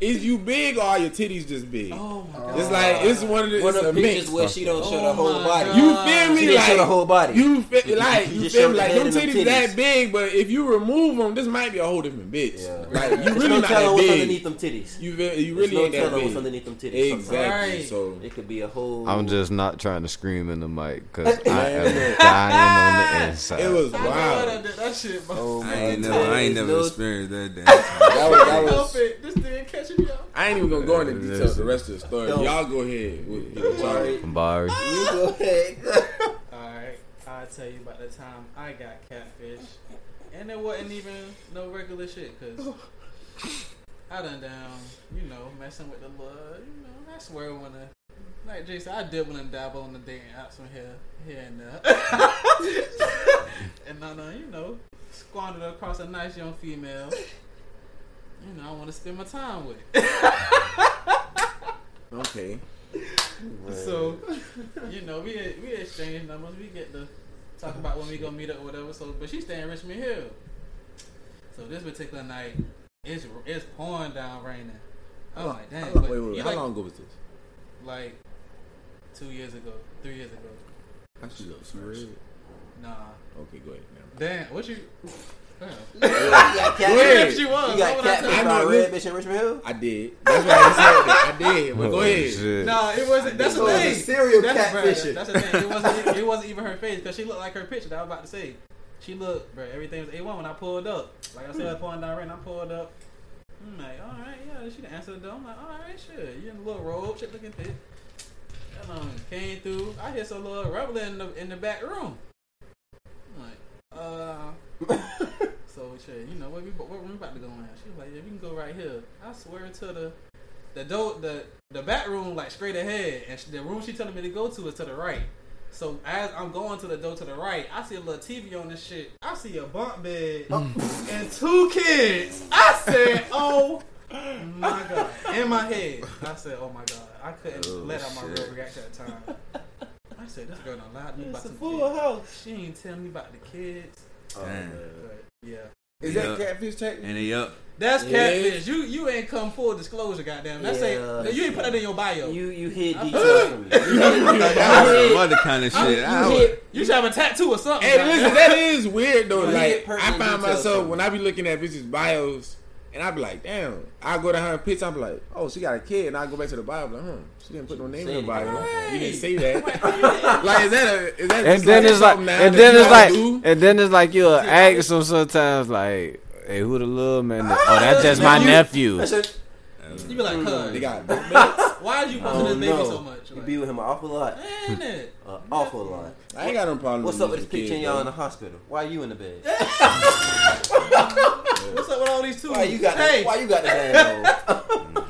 "Is you big or are your titties just big?" Oh my god. It's like it's one of the, One of the pictures where she don't show the Oh whole body. God. You feel me? She didn't like show the whole body. You feel [laughs] like You you, feel me? Like head them and titties titties. that big, but if you remove them, this might be a whole different bitch. Yeah. Like you really don't tell her that what's big. underneath them titties. You feel, you really no ain't that telling what's big. underneath them titties. Exactly. sometimes. Right. So It could be a whole. I'm just not trying to scream in the mic because [laughs] I am dying on the inside. it was I know wild. that, that shit. Oh I my ain't never, I ain't never experienced that. Damn. [laughs] That was, that Help was, it. This thing catching me up. I ain't even gonna go into details the rest of the story. Don't. Y'all go ahead. With, with y'all. Sorry. Bari. You go ahead. [laughs] Alright, I'll tell you about the time I got catfish. And it wasn't even no regular shit, cause I done down, you know, messing with the love, you know, that's where I swear when a like Jason, I did want to dabble on the dating apps from here, here and there. [laughs] and then, uh, you know, squandered across a nice young female. You know, I want to spend my time with. [laughs] Okay. [laughs] So, you know, we we exchange numbers. We get to talk about when we gonna meet up or whatever. So, but she's staying in Richmond Hill. So this particular night, it's it's pouring down raining. I'm like, How dang. long, wait, wait, wait. How like, long ago was this? Like two years ago, three years ago. How she look? She? Nah. Okay, go ahead. Never. Damn, what you? Damn. You got Go ahead. catfish. She was. You got What I tell catfish you? by I a know red this- bitch in Richmond Hill. I did. That's why I said that. I did. But go [laughs] Oh, ahead. shit. No, it wasn't. That's the So it's a thing. serial that's, bruh, catfisher. That's the thing. It wasn't. It [laughs] wasn't even her face because she looked like her picture that I was about to say. She looked, bro. Everything was a one when I pulled up. Like I said, I was pouring down rain. I pulled up. I'm like, all right, yeah. She done answered the door. I'm like, all right, sure. You in a little robe, shit looking thick. And um, came through. I hear some little rumbling in the in the back room. I'm like, uh. [laughs] So shit, you know where we where we about to go in? She was like, yeah, we can go right here. I swear to the the door the the back room like straight ahead, and sh- the room she telling me to go to is to the right. So as I'm going to the door to the right, I see a little TV on this shit. I see a bunk bed oh. [laughs] and two kids. I said, oh [laughs] my god, in my head, I said, oh my god, I couldn't Oh, let out my shit. real reaction at the time. I said, this girl done lied to me about It's a some full kids. house. She ain't tell me about the kids. Damn. But yeah. Is Yeah. that catfish technique? And they up. That's Yeah. catfish. You you ain't come full disclosure, goddamn. That's Yeah. say you ain't put that in your bio. You, You [laughs] you hid details from me. You hid, That's other kind of shit. I hid, would- you should have a tattoo or something. Hey, listen, that is weird though. You Like, I find myself when I be looking at bitches' bios, and I'd be like, damn. I go to her picture, I be like, oh, she got a kid, and I go back to the Bible. like, hmm, she didn't put no name in the Bible. bio. it. You didn't say that. [laughs] [laughs] like, is that a? Is that And then like it's like, and then you like, do? and then it's like you'll ask them sometimes like, "Hey, who the little man?" that- Oh, that's [laughs] just my You- nephew. That's a, You be like, huh? They got [laughs] why are you I posting this baby know. so much? You Like, be with him an awful lot. ain't it? An [laughs] uh, awful lot. I ain't got no problem. What's up with this losing picture y'all in the hospital? Why are you in the bed? [laughs] What's up with all these two? Why you got hey, the, why you got the damn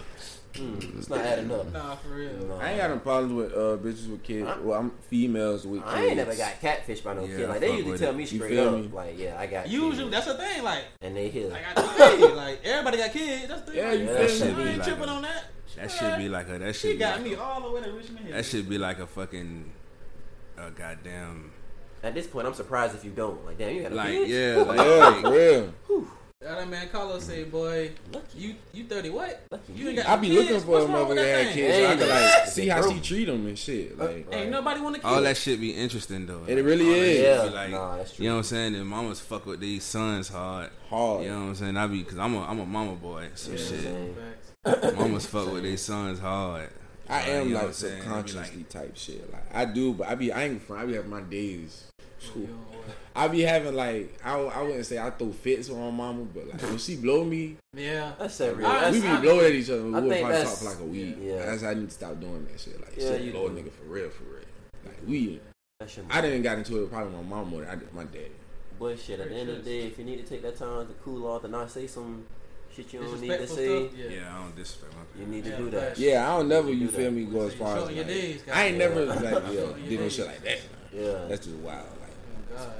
It's not adding up. Nah, for real. No. I ain't got no problems with uh bitches with kids. Well, I'm females with kids. I ain't never got catfish by no Yeah, kid. Like they usually tell it. me You straight feel up, me? like, yeah, I got Usually, kids. that's the thing. Like, and they hear. I got. Like, everybody got kids. That's the thing. Yeah, like, you feel I me? ain't Should be tripping a- on that. That should be like a. That should She be got like me a, all the way to Richmond Hill. That should be like a fucking. A goddamn. At this point, I'm surprised if you don't. Like, damn, you got a Like kid? yeah, [laughs] like, Yeah, for real. That man Carlos say, boy, Lucky. you you thirty what? Lucky You ain't got I no be kids? looking for a What's wrong with motherfucker that that had thing? kids. So I Hey, can like [laughs] see how bro. she treat them and shit. Uh, like, Ain't nobody want to kids. all that shit be interesting though. It really is. Yeah, like, nah, that's true. You know what I'm saying? And mamas fuck with these sons hard. hard. You know what I'm saying? I be because I'm a I'm a mama boy. So Yeah, shit. Mamas fuck with these sons hard. I Like, am you know what like I'm saying? It be subconsciously like- type shit. Like I do, but I be I ain't front. I be having my days. You know what? I be having like I, I wouldn't say I throw fits on my mama, but like when she blow me, Yeah. That's that real. That's, we be I- blowing at each other. We I would think probably talk for like a week. yeah. That's I need to stop doing that shit. Like Yeah, shit, you blow a nigga for real, for real. Like we, that's I didn't got into it with probably my mom more than I did my daddy. But shit, at the end of the day, if you need to take that time to cool off and not say some shit you don't need to Disrespectful say. Yeah. Yeah, I don't disrespect my You need to Yeah, do that. right. Yeah, I don't never. You You do feel that. me? Go as far as your like, days, I ain't guys. never like yeah [laughs] Shorten did no shit like that. Yeah. That's just wild. Like, oh,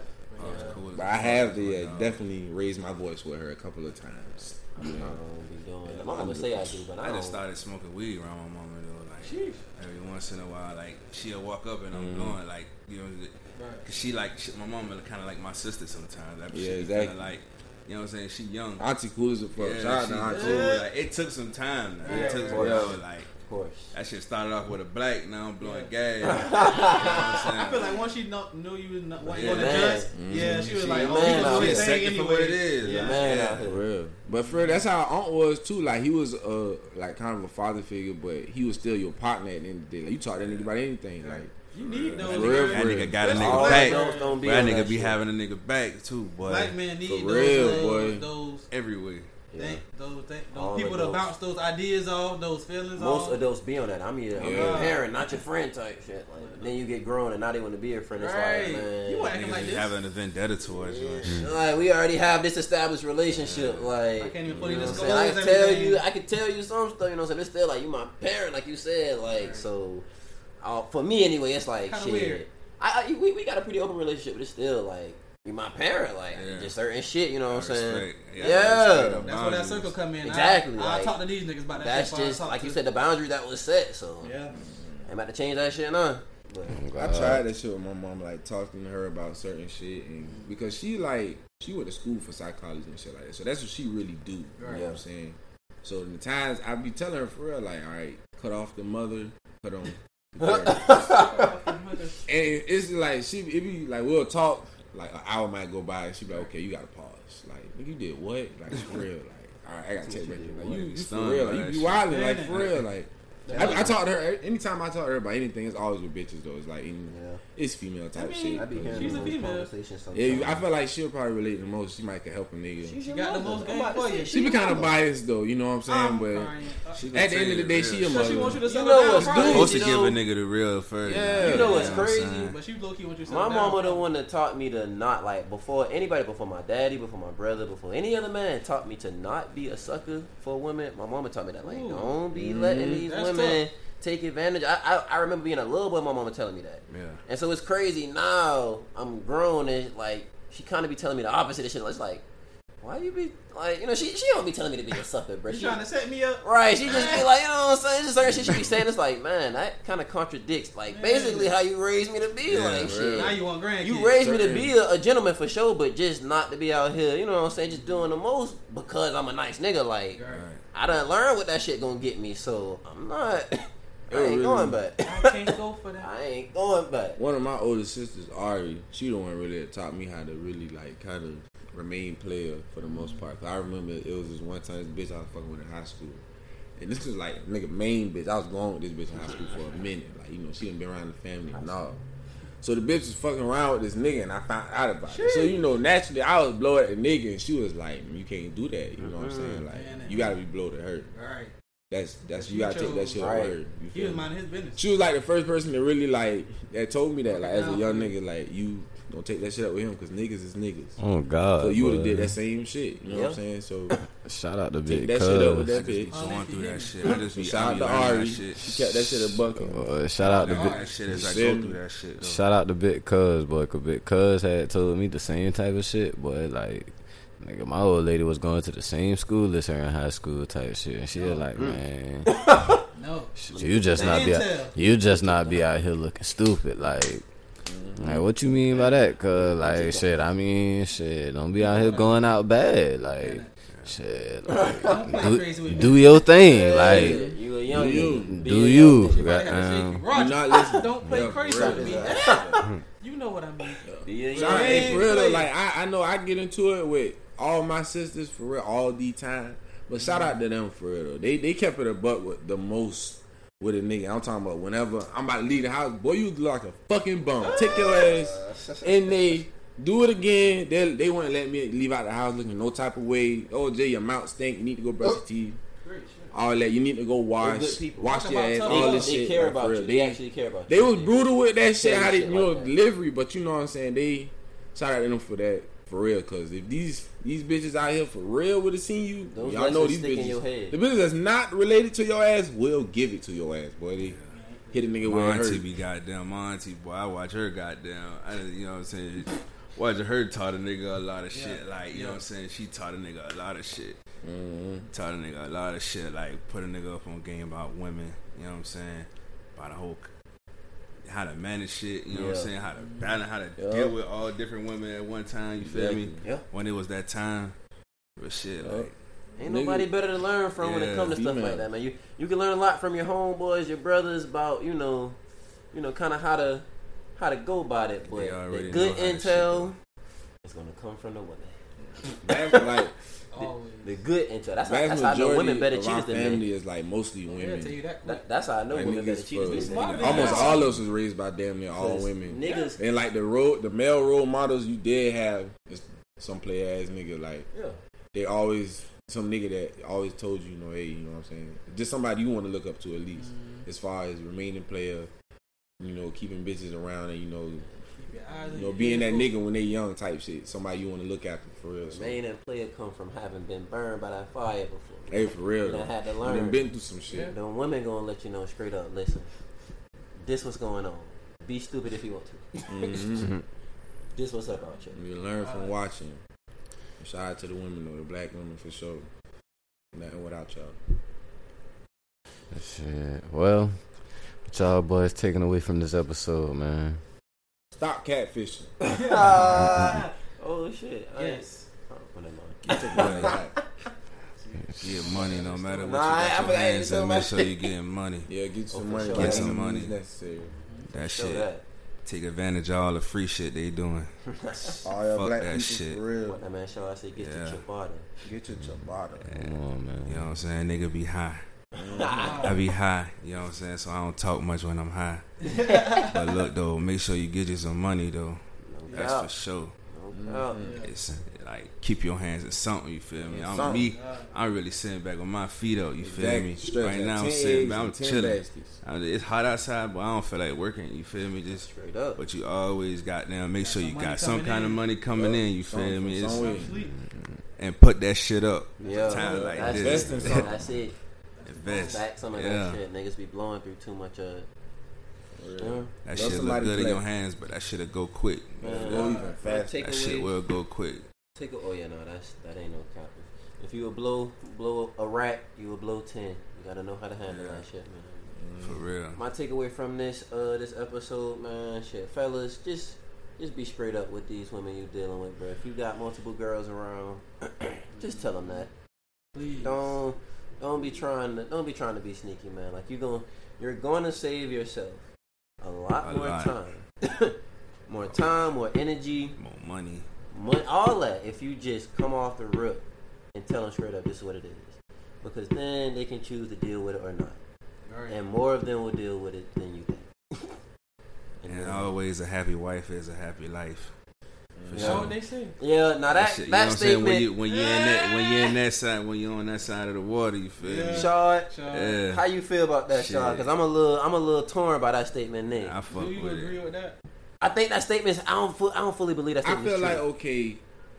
Oh, Oh, Yeah. cool but I have to uh, definitely raise my voice with her a couple of times. You I know? don't be doing. I'm gonna say I do, but I I don't. just started smoking weed around my mama though. Like Sheesh. every once in a while, like she'll walk up and I'm Mhm. blowing like you know, cause she like she, my mama kind of like my sister sometimes. Like, Yeah, exactly. Like you know what I'm saying. She young. Auntie cool as a fuck. Yeah, Shout out to Auntie. cool. Like, it took some time. Like, Yeah, it took some yeah. time. Like Of course. that shit started off with a black. Now I'm blowing gas. [laughs] you know I feel like once she know, knew you was not, wasn't Yeah, going to man. judge, Mhm. yeah, she was She- like, oh, man he out was here. doing She his thing for what it is. Yeah, like, man yeah. For real. But for real, that's how aunt was too. Like he was uh like kind of a father figure, but he was still your partner at the end of the day. Like you talk to that nigga about anything. Like You need those. For real, That nigga real. got a nigga all back. adults don't be that on nigga that be shit. having a nigga back too, boy. Black men need For those, real, those, boy. those, Everywhere. Yeah. think, those, think, those people to bounce those ideas off, those feelings Most off. adults be on that. I'm your, I'm your parent, not your friend type shit. Like, then you get grown and now they want to be your friend. It's Right. like, man. You acting Niggas like be this. having a vendetta towards you. and. Like we already have this established relationship. Like I can't even fully you know what I'm disclose? I can tell everything. you, I can tell you some stuff. You know what I'm saying? It's still like you my parent, like you said. Like so, uh, for me anyway, it's like Kinda shit. weird. I, I we, we got a pretty open relationship, but it's still like you my parent. Like Yeah. just certain shit. You know what I'm saying? Respect. Yeah. respect the That's where that circle come in. Exactly, I, I talk to these niggas about that That's shit. just like to- you said, the boundary that was set. So Yeah. I'm about to change that shit now. But I tried that shit with my mom, like talking to her about certain shit, and because she like she went to school for psychology and shit like that, so that's what she really do. You know what I'm saying? So in the times I be telling her for real, like, all right, cut off the mother, put on. The [laughs] and it's like she, it be like we'll talk, like an hour might go by, and she be like, okay, you gotta pause. Like, nigga, you did what? Like for real, like, all right, I gotta take back. Like, you, you for real, like, you be shit. wildin', like for real, like. I, I Yeah. talk to her anytime I talk to her about anything. It's always with bitches though. It's like in, Yeah. it's female type I mean, shit. I be She's a those female. conversations sometimes. Yeah, I feel like she'll probably relate the most. She might could help a nigga. She's She, your got the mother. most I'm game about to for say, you. she be kind of biased though. You know what I'm saying? I'm but crying. Uh, She at gonna the end tell of the you day, the she real a So mother. she wants you to You settle know down, what's probably. good, Supposed to you give know- a nigga the real first. Yeah. You know what's what I'm crazy? saying? But she low key want you to My settle down. mama the one that taught me to not like before anybody before my daddy, before my brother, before any other man taught me to not be a sucker for women. My mama taught me that like Ooh. don't be Mhm. letting these Women take advantage. I, I I remember being a little boy, my mama telling me that, Yeah. and so it's crazy now. I'm grown and like she kind of be telling me the opposite of shit. It's like why you be like you know she she don't be telling me to be a sucker, bro. You She, trying to set me up? Right, she just be like, you know what I'm saying? It's Just certain shit she be saying. It's like, man, that kind of contradicts, like, Yeah. basically how you raised me to be. Yeah, like, shit. Now you want grandkids. You raised me to be a, a gentleman for sure, but just not to be out here, you know what I'm saying? Just doing the most because I'm a nice nigga. Like, Right. I done learned what that shit gonna get me, so I'm not. [laughs] I ain't really? going but I [laughs] can't go for that. I ain't going but One of my older sisters, Ari, she the one really that taught me how to really like kind of remain player for the most part. 'Cause I remember it was this one time this bitch I was fucking with in high school. And this was like nigga main bitch. I was going with this bitch in high school for a minute. Like, you know, she done been around the family and all. So the bitch was fucking around with this nigga and I found out about it. So, you know, naturally I was blow at the nigga and she was like, You can't do that. You know what I'm mm-hmm. saying? Like Man, you gotta be blowed at her. Right. That's that's you you gotta take that shit Right. at word. You He was me? minding his business. She was like the first person that really like that told me that like as a young nigga like you don't take that shit up with him because niggas is niggas. Oh God. so you would have did that same shit. You know what I'm saying? So [laughs] Shout out to take Big that shit up with that I just be bitch. going through that shit. I just be, Shout out be to learning that Ari. shit. She kept that shit a bucket. Uh, shout out to All Big. that shit as I go through that shit. Though. Shout out to Big Cuz, boy, cause Big Cuz had told me the same type of shit, boy. Like, nigga, my old lady was going to the same school as her in high school type shit. And she was like, man, [laughs] No. you just not be, out, you just not be out here looking stupid. Like, like what you mean by that? Cause like, shit, I mean, shit, don't be out here going out bad. Like, shit, [laughs] like, Don't play crazy do, with do me. your thing. Like, you a young you. do you? You probably had to shake Um, you. You Roger, not listening. don't play crazy with me. [laughs] You know what I mean. nigga. Be a young hey, for real though, like I, I know I get into it with all my sisters for real all the time. But shout out to them for real though. They they kept it a buck with the most with a nigga. I'm talking about whenever I'm about to leave the house, boy, you look like a fucking bum. Take your ah, ass and they do it again. They they wouldn't let me leave out the house looking no type of way. Oh Jay, your mouth stink. You need to go brush your oh. teeth. All that. You need to go wash, wash your ass. All love. this They shit. care like, about you. They actually care about you. They was brutal with that shit. Tell you How they, you know, like delivery. But you know what I'm saying. They shout out to them for that. For real, cause if these these bitches out here for real would have seen you, Those y'all know these bitches. your head. The bitches that's not related to your ass will give it to your ass, boy. They hit a nigga with where it auntie hurt. be goddamn, my auntie, boy, I watch her goddamn, I, you know what I'm saying? Watching her taught a nigga a lot of shit, like, you know what I'm saying? She taught a nigga a lot of shit. Mm-hmm. Taught a nigga a lot of shit, like, put a nigga up on game about women, you know what I'm saying? About the whole, how to manage shit, you know what I'm saying? How to balance, how to Yeah. deal with all different women at one time, you feel me? Yeah. When it was that time, but shit, Yeah. like, Ain't Nigga- nobody better to learn from when it Yeah, comes to stuff female. like that, man. You you can learn a lot from your homeboys, your brothers about you know, you know, kind of how to how to go about it. But the good know how to shit, intel though. is gonna come from the women. That's like [laughs] Always. The good intel. That's how, that's how I know women better of our cheaters than family is like mostly Yeah, tell women. you that. That, that's how I know Like women better niggas cheaters than men. Almost all of us was raised by damn near all women. Niggas, And like the role, the male role models you did have is some play ass nigga. Like yeah. they always some nigga that always told you, you know, hey, you know what I'm saying? Just somebody you want to look up to at least, Mm. as far as remaining player. You know, keeping bitches around and you know, Keep your eyes on you know, being that nigga when they young type shit. Somebody you want to look after for real. So. Man and player come from having been burned by that fire before. Hey, for real You though. done had to You learn. done been through some shit. The women gonna let you know straight up. Listen, this what's going on. Be stupid if you want to. hmm [laughs] This what's up out here. You learn from watching. Shout out to the women though, the black women for sure. Nothing without y'all. Shit. Well, what y'all boys taking away from this episode, man? Stop catfishing. [laughs] [laughs] oh shit. I ain't- Yes. Oh, well, never mind. Get money back. get money no matter what Nah, you I got your forgot hands you in, make sure you getting money. [laughs] Yeah, get some Oh, money. sure. Get Get some some money. money. necessary. That Show shit. that. Take advantage of all the free shit they doing. [laughs] All y'all Fuck black that people shit. for real. What that man show? I say get Yeah. your ciabatta. Get your ciabatta. Come on, man. You know what I'm saying? Nigga be high. I be high, you know what I'm saying? So I don't talk much when I'm high. [laughs] but look though, make sure you get you some money though. No That's doubt. for sure. Mm-hmm. No doubt. It's like keep your hands in something, you feel me? I'm Something. me, I'm really sitting back on my feet up, you feel me? Straight right now I'm sitting back, I'm chilling. I mean, it's hot outside, but I don't feel like working, you feel me? Just Straight up. but you always got down, make sure you got some coming kind of money coming Yeah, in, you feel me? It's- and put that shit up. Yeah, Times like that's, this. Invest that's it. [laughs] Invest. Back some of Yeah. that shit. Niggas be blowing through too much of it. For Yeah. That Love shit look somebody good in your hands, but that shit'll go quick. Man, Go even man, faster. That away, shit will go quick. take a, oh yeah, no, that's that ain't no capping. If you would blow blow a rat, you would blow ten. You gotta know how to handle Yeah. that shit, man. For real. My takeaway from this uh this episode, man, shit, fellas, just just be straight up with these women you dealing with, bro. If you got multiple girls around, [clears throat] just tell them that. Please. Don't don't be trying to don't be trying to be sneaky, man. Like you going you're going to save yourself a lot A more lot. time, [coughs] more time, more energy, More money. money, all that. If you just come off the rip and tell them straight up, this is what it is, because then they can choose to deal with it or not, Alright. and more of them will deal with it than you think. And And always a happy wife is a happy life. For Yeah. That's sure. what they say. yeah, now that shit, you know that what I'm saying? statement, When you when you in that when you in that side when you on that side of the water, you feel Yeah. me? Shard, Yeah. how you feel about that, Shit. Shard? Because I'm a little I'm a little torn by that statement. Nick. I fuck Do you with agree it. with that? I think that statement. I don't. fu- I don't fully believe that I statement. feel like okay,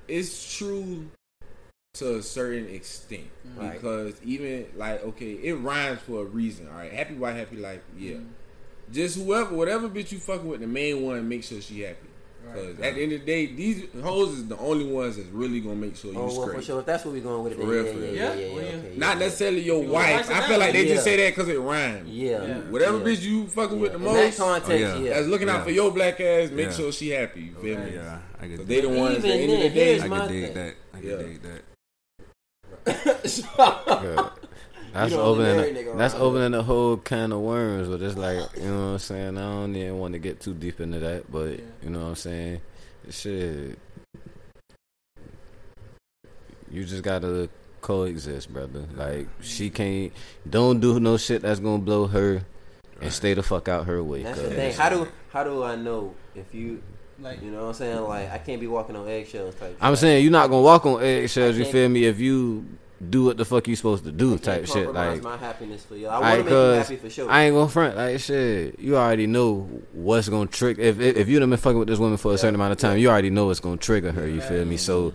it's true to a certain extent mm-hmm. Right. because even like okay, it rhymes for a reason. All right, happy wife, happy life. Yeah, mm-hmm. just whoever, whatever bitch you fucking with, the main one, make sure she happy. Because at the end of the day, these hoes is the only ones that's really gonna make sure you Oh well, straight. for sure. If that's what we're going with it, For real, yeah, for yeah, real. yeah, Yeah? yeah, yeah, yeah. okay, Not yeah. necessarily your You wife. I feel like they Yeah. just say that because it rhymes. Yeah. Yeah. Whatever Yeah. bitch you fucking with the In most, that context, Oh, yeah. yeah. that's looking Yeah. out for your black ass, make Yeah. sure she happy. You feel me? Yeah, I Cause could they the dig, ones at the end of the day. I my could dig that. I could Yeah. dig that. [laughs] Yeah. That's You the opening. a- nigga that's opening a whole can of worms. But it's like you know what I'm saying. I don't even want to get too deep into that. But you know what I'm saying. Shit. You just gotta coexist, brother. Like she mm. can't. Don't do no shit that's gonna blow her, and stay the fuck out her way. That's the 'cause- thing. How do how do I know if you Like, you know what I'm saying? Like I can't be walking on eggshells type. I'm shit. saying you're not gonna walk on eggshells. You feel me? If you do what the fuck you supposed to do I can't type shit. compromise Like my happiness for you. I Alright, want to make you cause happy for sure. I ain't gonna front like shit. You already know what's gonna trigger. If if, if you done been fucking with this woman for a certain amount of time, you already know what's gonna trigger her. You feel me? So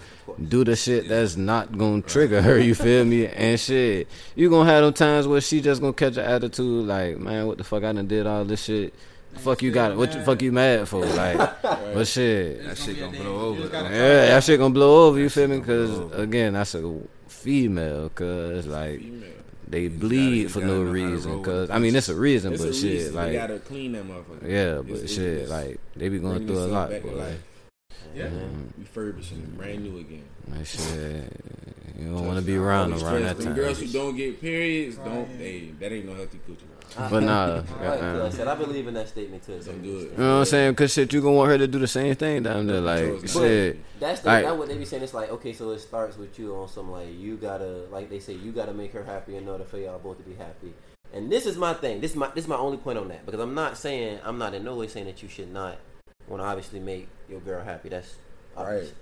do the shit that's not gonna trigger her. You [laughs] feel me? And shit, you gonna have them times where she just gonna catch an attitude like, man, what the fuck? I done did all this shit. Fuck you got? it. What the fuck you mad for? [laughs] Like, but shit. That shit gonna Yeah, blow over. just gotta though. Yeah, that shit gonna blow over. You feel me? That shit gonna Cause again, that's a female. Cause like Female. they bleed gotta for no how to roll reason. Cause I mean, it's a reason, It's but a shit, reason. like they gotta clean that motherfucker. yeah, but it's- shit, it's like they be going through a itself lot. back But to like, life. Yeah. mm, refurbishing it brand new again. like shit, you don't want to be around around that time. Girls who don't get periods, don't Right. hey, that ain't no healthy coochie. [laughs] But nah, Like. I said, I believe in that statement too. Don't do it. You know what I'm saying? Cause shit, you gonna want her to do the same thing down there. Like But- shit, That's the, Like- that's what they be saying. It's like okay, so it starts with you on some like you gotta like they say you gotta make her happy in order for y'all both to be happy. And this is my thing. This is my this is my only point on that because I'm not saying I'm not in no way saying that you should not want to obviously make your girl happy. That's obvious. Right.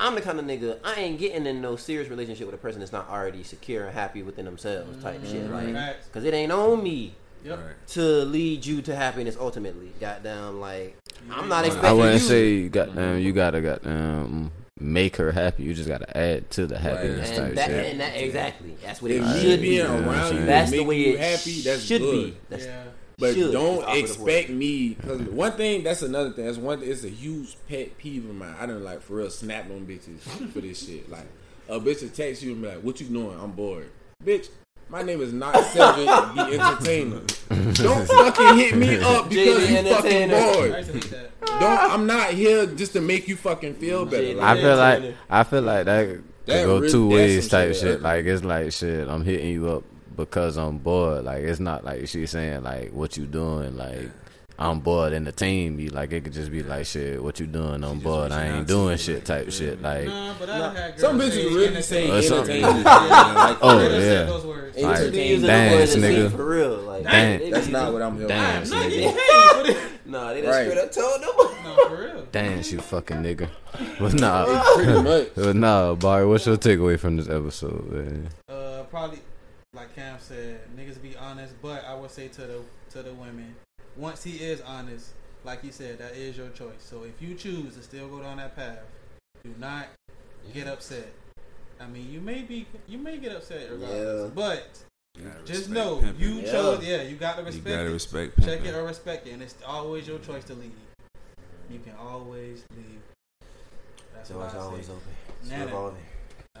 I'm the kind of nigga I ain't getting in no serious relationship with a person that's not already secure and happy within themselves type shit. Mm-hmm. Like, Facts. cause it ain't on me Yep. Right. to lead you to happiness ultimately. Goddamn, like I'm not I expecting I wouldn't you. say you goddamn. You gotta goddamn make her happy. You just gotta add to the happiness type and that, shit. and that exactly. That's what If it me should be. around you? That's the way you it happy, that's should good. be. That's, Yeah. But Should don't expect me because one thing that's another thing. That's one. It's a huge pet peeve of mine. I don't like for real snap on bitches for this shit. Like a bitch will text you and be like, "What you doing? I'm bored." Bitch, my name is not Seven [laughs] the Entertainer. Don't fucking hit me up because you fucking bored. used to hate that. Don't. I'm not here just to make you fucking feel better. JD. I feel like I feel like that could That go really- two ways type shit. shit. Like it's like shit. I'm hitting you up because I'm bored. Like it's not like she's saying like what you doing. Like I'm bored. Entertain me. Like it could just be like shit. What you doing? I'm bored. I ain't doing shit like, type you shit. Like Nah, but I done had some say bitches really say Or something. entertainment. Yeah. Like, [laughs] Oh, They done yeah. said those words. They Like, be using dance, the words nigga. for real. Like Dance. they That's not what I'm here. Dance, for. Nah, nigga. paid [laughs] for. Nah, they done Right. straight up told them. [laughs] No, for real. dance, you fucking nigga. But nah, Pretty much. but nah, Barry. What's your takeaway from this episode? Man? Uh, probably like Cam said, niggas be honest. But I would say to the to the women, once he is honest, like he said, that is your choice. So if you choose to still go down that path, do not get upset. I mean, you may be you may get upset regardless, Yeah. but just know pimping. you Yeah. chose. Yeah, you got to You respect gotta it. respect Check it or respect it, and it's always your choice to leave. You can always leave. That's So what it's I always say. open. It's Nah, nah. revolving.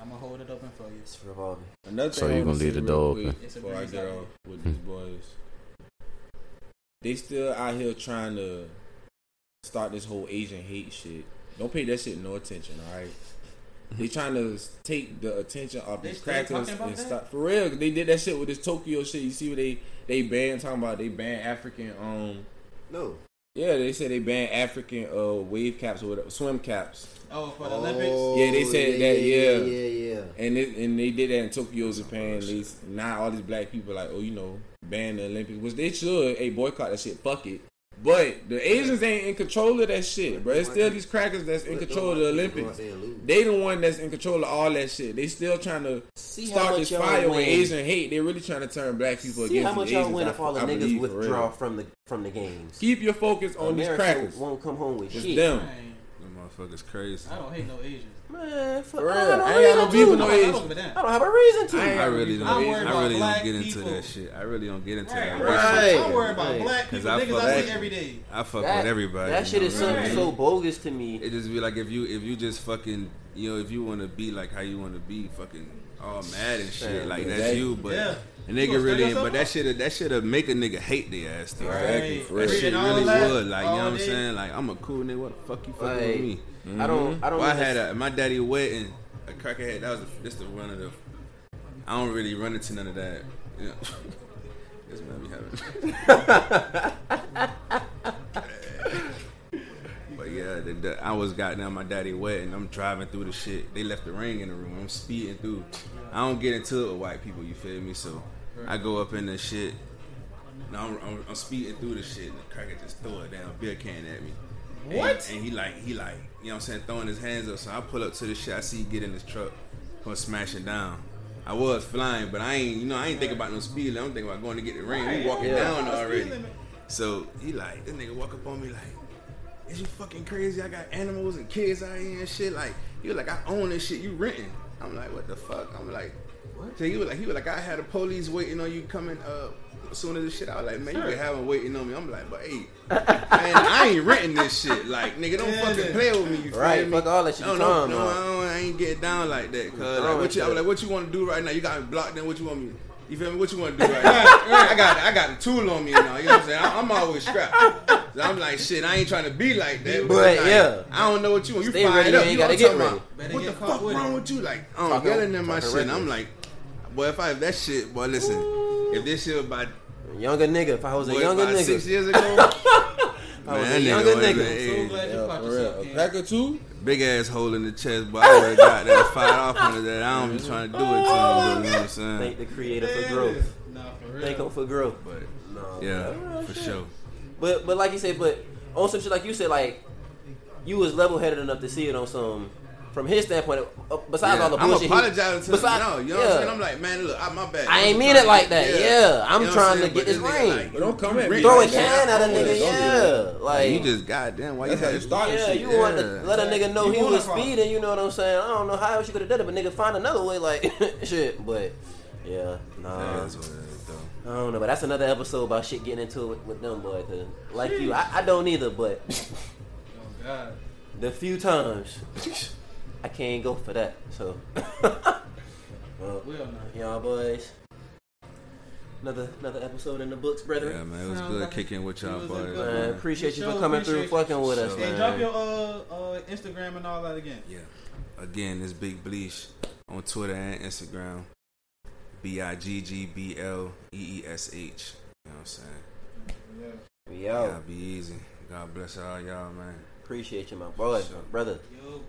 I'm gonna hold it open for you. It's revolving. Another So you I gonna leave the door open It's a before I get off with these boys. They still out here trying to start this whole Asian hate shit. Don't pay that shit no attention, all right? They trying to take the attention off They these crackers and that? start for real. They did that shit with this Tokyo shit. You see what they they banned talking about? They banned African um No. Yeah they said they banned African uh wave caps or whatever, swim caps. Oh, for the Olympics. Yeah, they said that, yeah. yeah, yeah. And it, and they did that in Tokyo, Japan. They now all these black people like, oh, you know, ban the Olympics, which they should. Hey, boycott that shit. Fuck it. But the Asians ain't in control of that shit, bro. It's still these crackers that's in control of the Olympics. They the one that's in control of all that shit. They still trying to See start this y'all fire with. Asian hate. They really trying to turn black people See against how much the y'all Asians. win I- if all the I niggas believe, withdraw from the from the games. Keep your focus on America these crackers. won't come home with It's shit. them. Man, Them motherfuckers crazy. I don't hate no Asians. Man, for, For real. I don't I have ain't got no reason beef to. with no I don't Asians. give a damn. I don't have a reason to. I I really don't. I'm I really don't black get into that shit. I really don't get into Right, that. right. Right. I'm worried about Right. black 'Cause people, I niggas fuck I see with- every day. I fuck That- with everybody. That you shit know is what I'm so, bogus to me. It just be like if you if you just fucking you know if you want to be like how you want to be fucking all mad and shit like that's Exactly. you but Yeah. A nigga really stand but that yourself shit that shit would make a nigga hate their ass though. Exactly, for That shit really that, would like you know what I'm saying like I'm a cool nigga what the fuck you fucking Like, with me. I don't. Mm-hmm. I don't. Well, I had a my daddy wedding a crackhead that was the, this the one of the I don't really run into none of that. You [laughs] know. this man be having. [laughs] But yeah, the, the, I was goddamn my daddy wet and I'm driving through the shit. They left the ring in the room. I'm speeding through. I don't get into it with white people. You feel me? So I go up in the shit. Now I'm, I'm, I'm speeding through the shit, and the cracker just throw a damn beer can at me. And- What? And, he like he like you know what I'm saying throwing his hands up. So I pull up to the shit. I see he get in his truck. come smashing down. I was flying, but I ain't, you know, I ain't thinking about no speed. I'm thinking about going to get the ring. We walking Yeah. down already. So he like, this nigga walk up on me like, is you fucking crazy? I got animals and kids out here and shit. Like, he was like, I own this shit. You renting? I'm like, what the fuck? I'm like? So he was like, he was like, I had the police waiting on you coming up. As soon as the shit, I was like, man, you can have them waiting on me. I'm like, but hey, man, I ain't renting this shit. Like, nigga, don't Yeah, fucking yeah. play with me. You feel Right, me? fuck all that shit No, you no, talking no. I, don't, I ain't get down like that. Cause like, what you, I was like, what you want to do right now? You got me blocked. Then what you want me? You feel me? What you want to do right [laughs] now? I got, I got the tool on me now. You know what I'm saying? I, I'm always strapped. So I'm like, shit. I ain't trying to be like that. But, like, yeah. I don't know what you want. You Stay fired ready, you up. ain't You gotta get what ready. about? What the fuck with wrong with you? Like, I'm Talking- yelling in my shit. and I'm like, boy, if I if that shit, boy, listen. If this shit was about, Younger nigga. If I was a younger about six years ago, [laughs] I was man, a younger would've nigga. I'm so hey, glad you Yeah, caught for yourself, real. A pack or two? big ass hole in the chest, but I would have got that fired off under that. I don't be trying to do it to him, though, you know what I'm saying? thank the creator for growth. Nah, for real. Thank him for growth. But No, yeah, real for shit. sure. But but like you said, but on some shit like you said, like you was level headed enough to see it on some from his standpoint. Uh, besides Yeah, all the bullshit, I'm bullshit, he- apologizing to besides- him. No, you know what yeah. I'm saying? I'm like, man, look, I, my bad. I ain't mean it like that. Yeah, I'm You know what trying to get But this nigga, ring. like, But don't come at me. Throw a can at a Don't do nigga, yeah. Like you just goddamn. Why you how had you start Yeah, you Yeah. want to let a nigga know You he was a speeding. You know what I'm saying? I don't know how else you could have done it, but nigga, find another way. Like [laughs] shit, but yeah, nah. That's what though. I don't know, but that's another episode about shit getting into it with, with them boy. Cause like you, I, I don't either. But [laughs] Oh, God. the few times [laughs] I can't go for that. So, [laughs] well, Will not. y'all boys, another another episode in the books, brother. Yeah, man, it was Sounds good like kicking with y'all was a boys. good Man, man. appreciate you Sure, for coming through, appreciate fucking with us, Sure. Hey, man. drop your uh, uh, Instagram and all that again. Yeah. Again, it's Big Bleach on Twitter and Instagram. B I G G B L E E S H. You know what I'm saying? Yeah. Yo, Yeah, be easy. God bless all y'all, man. appreciate you, my boy, Sure. my brother. Yo.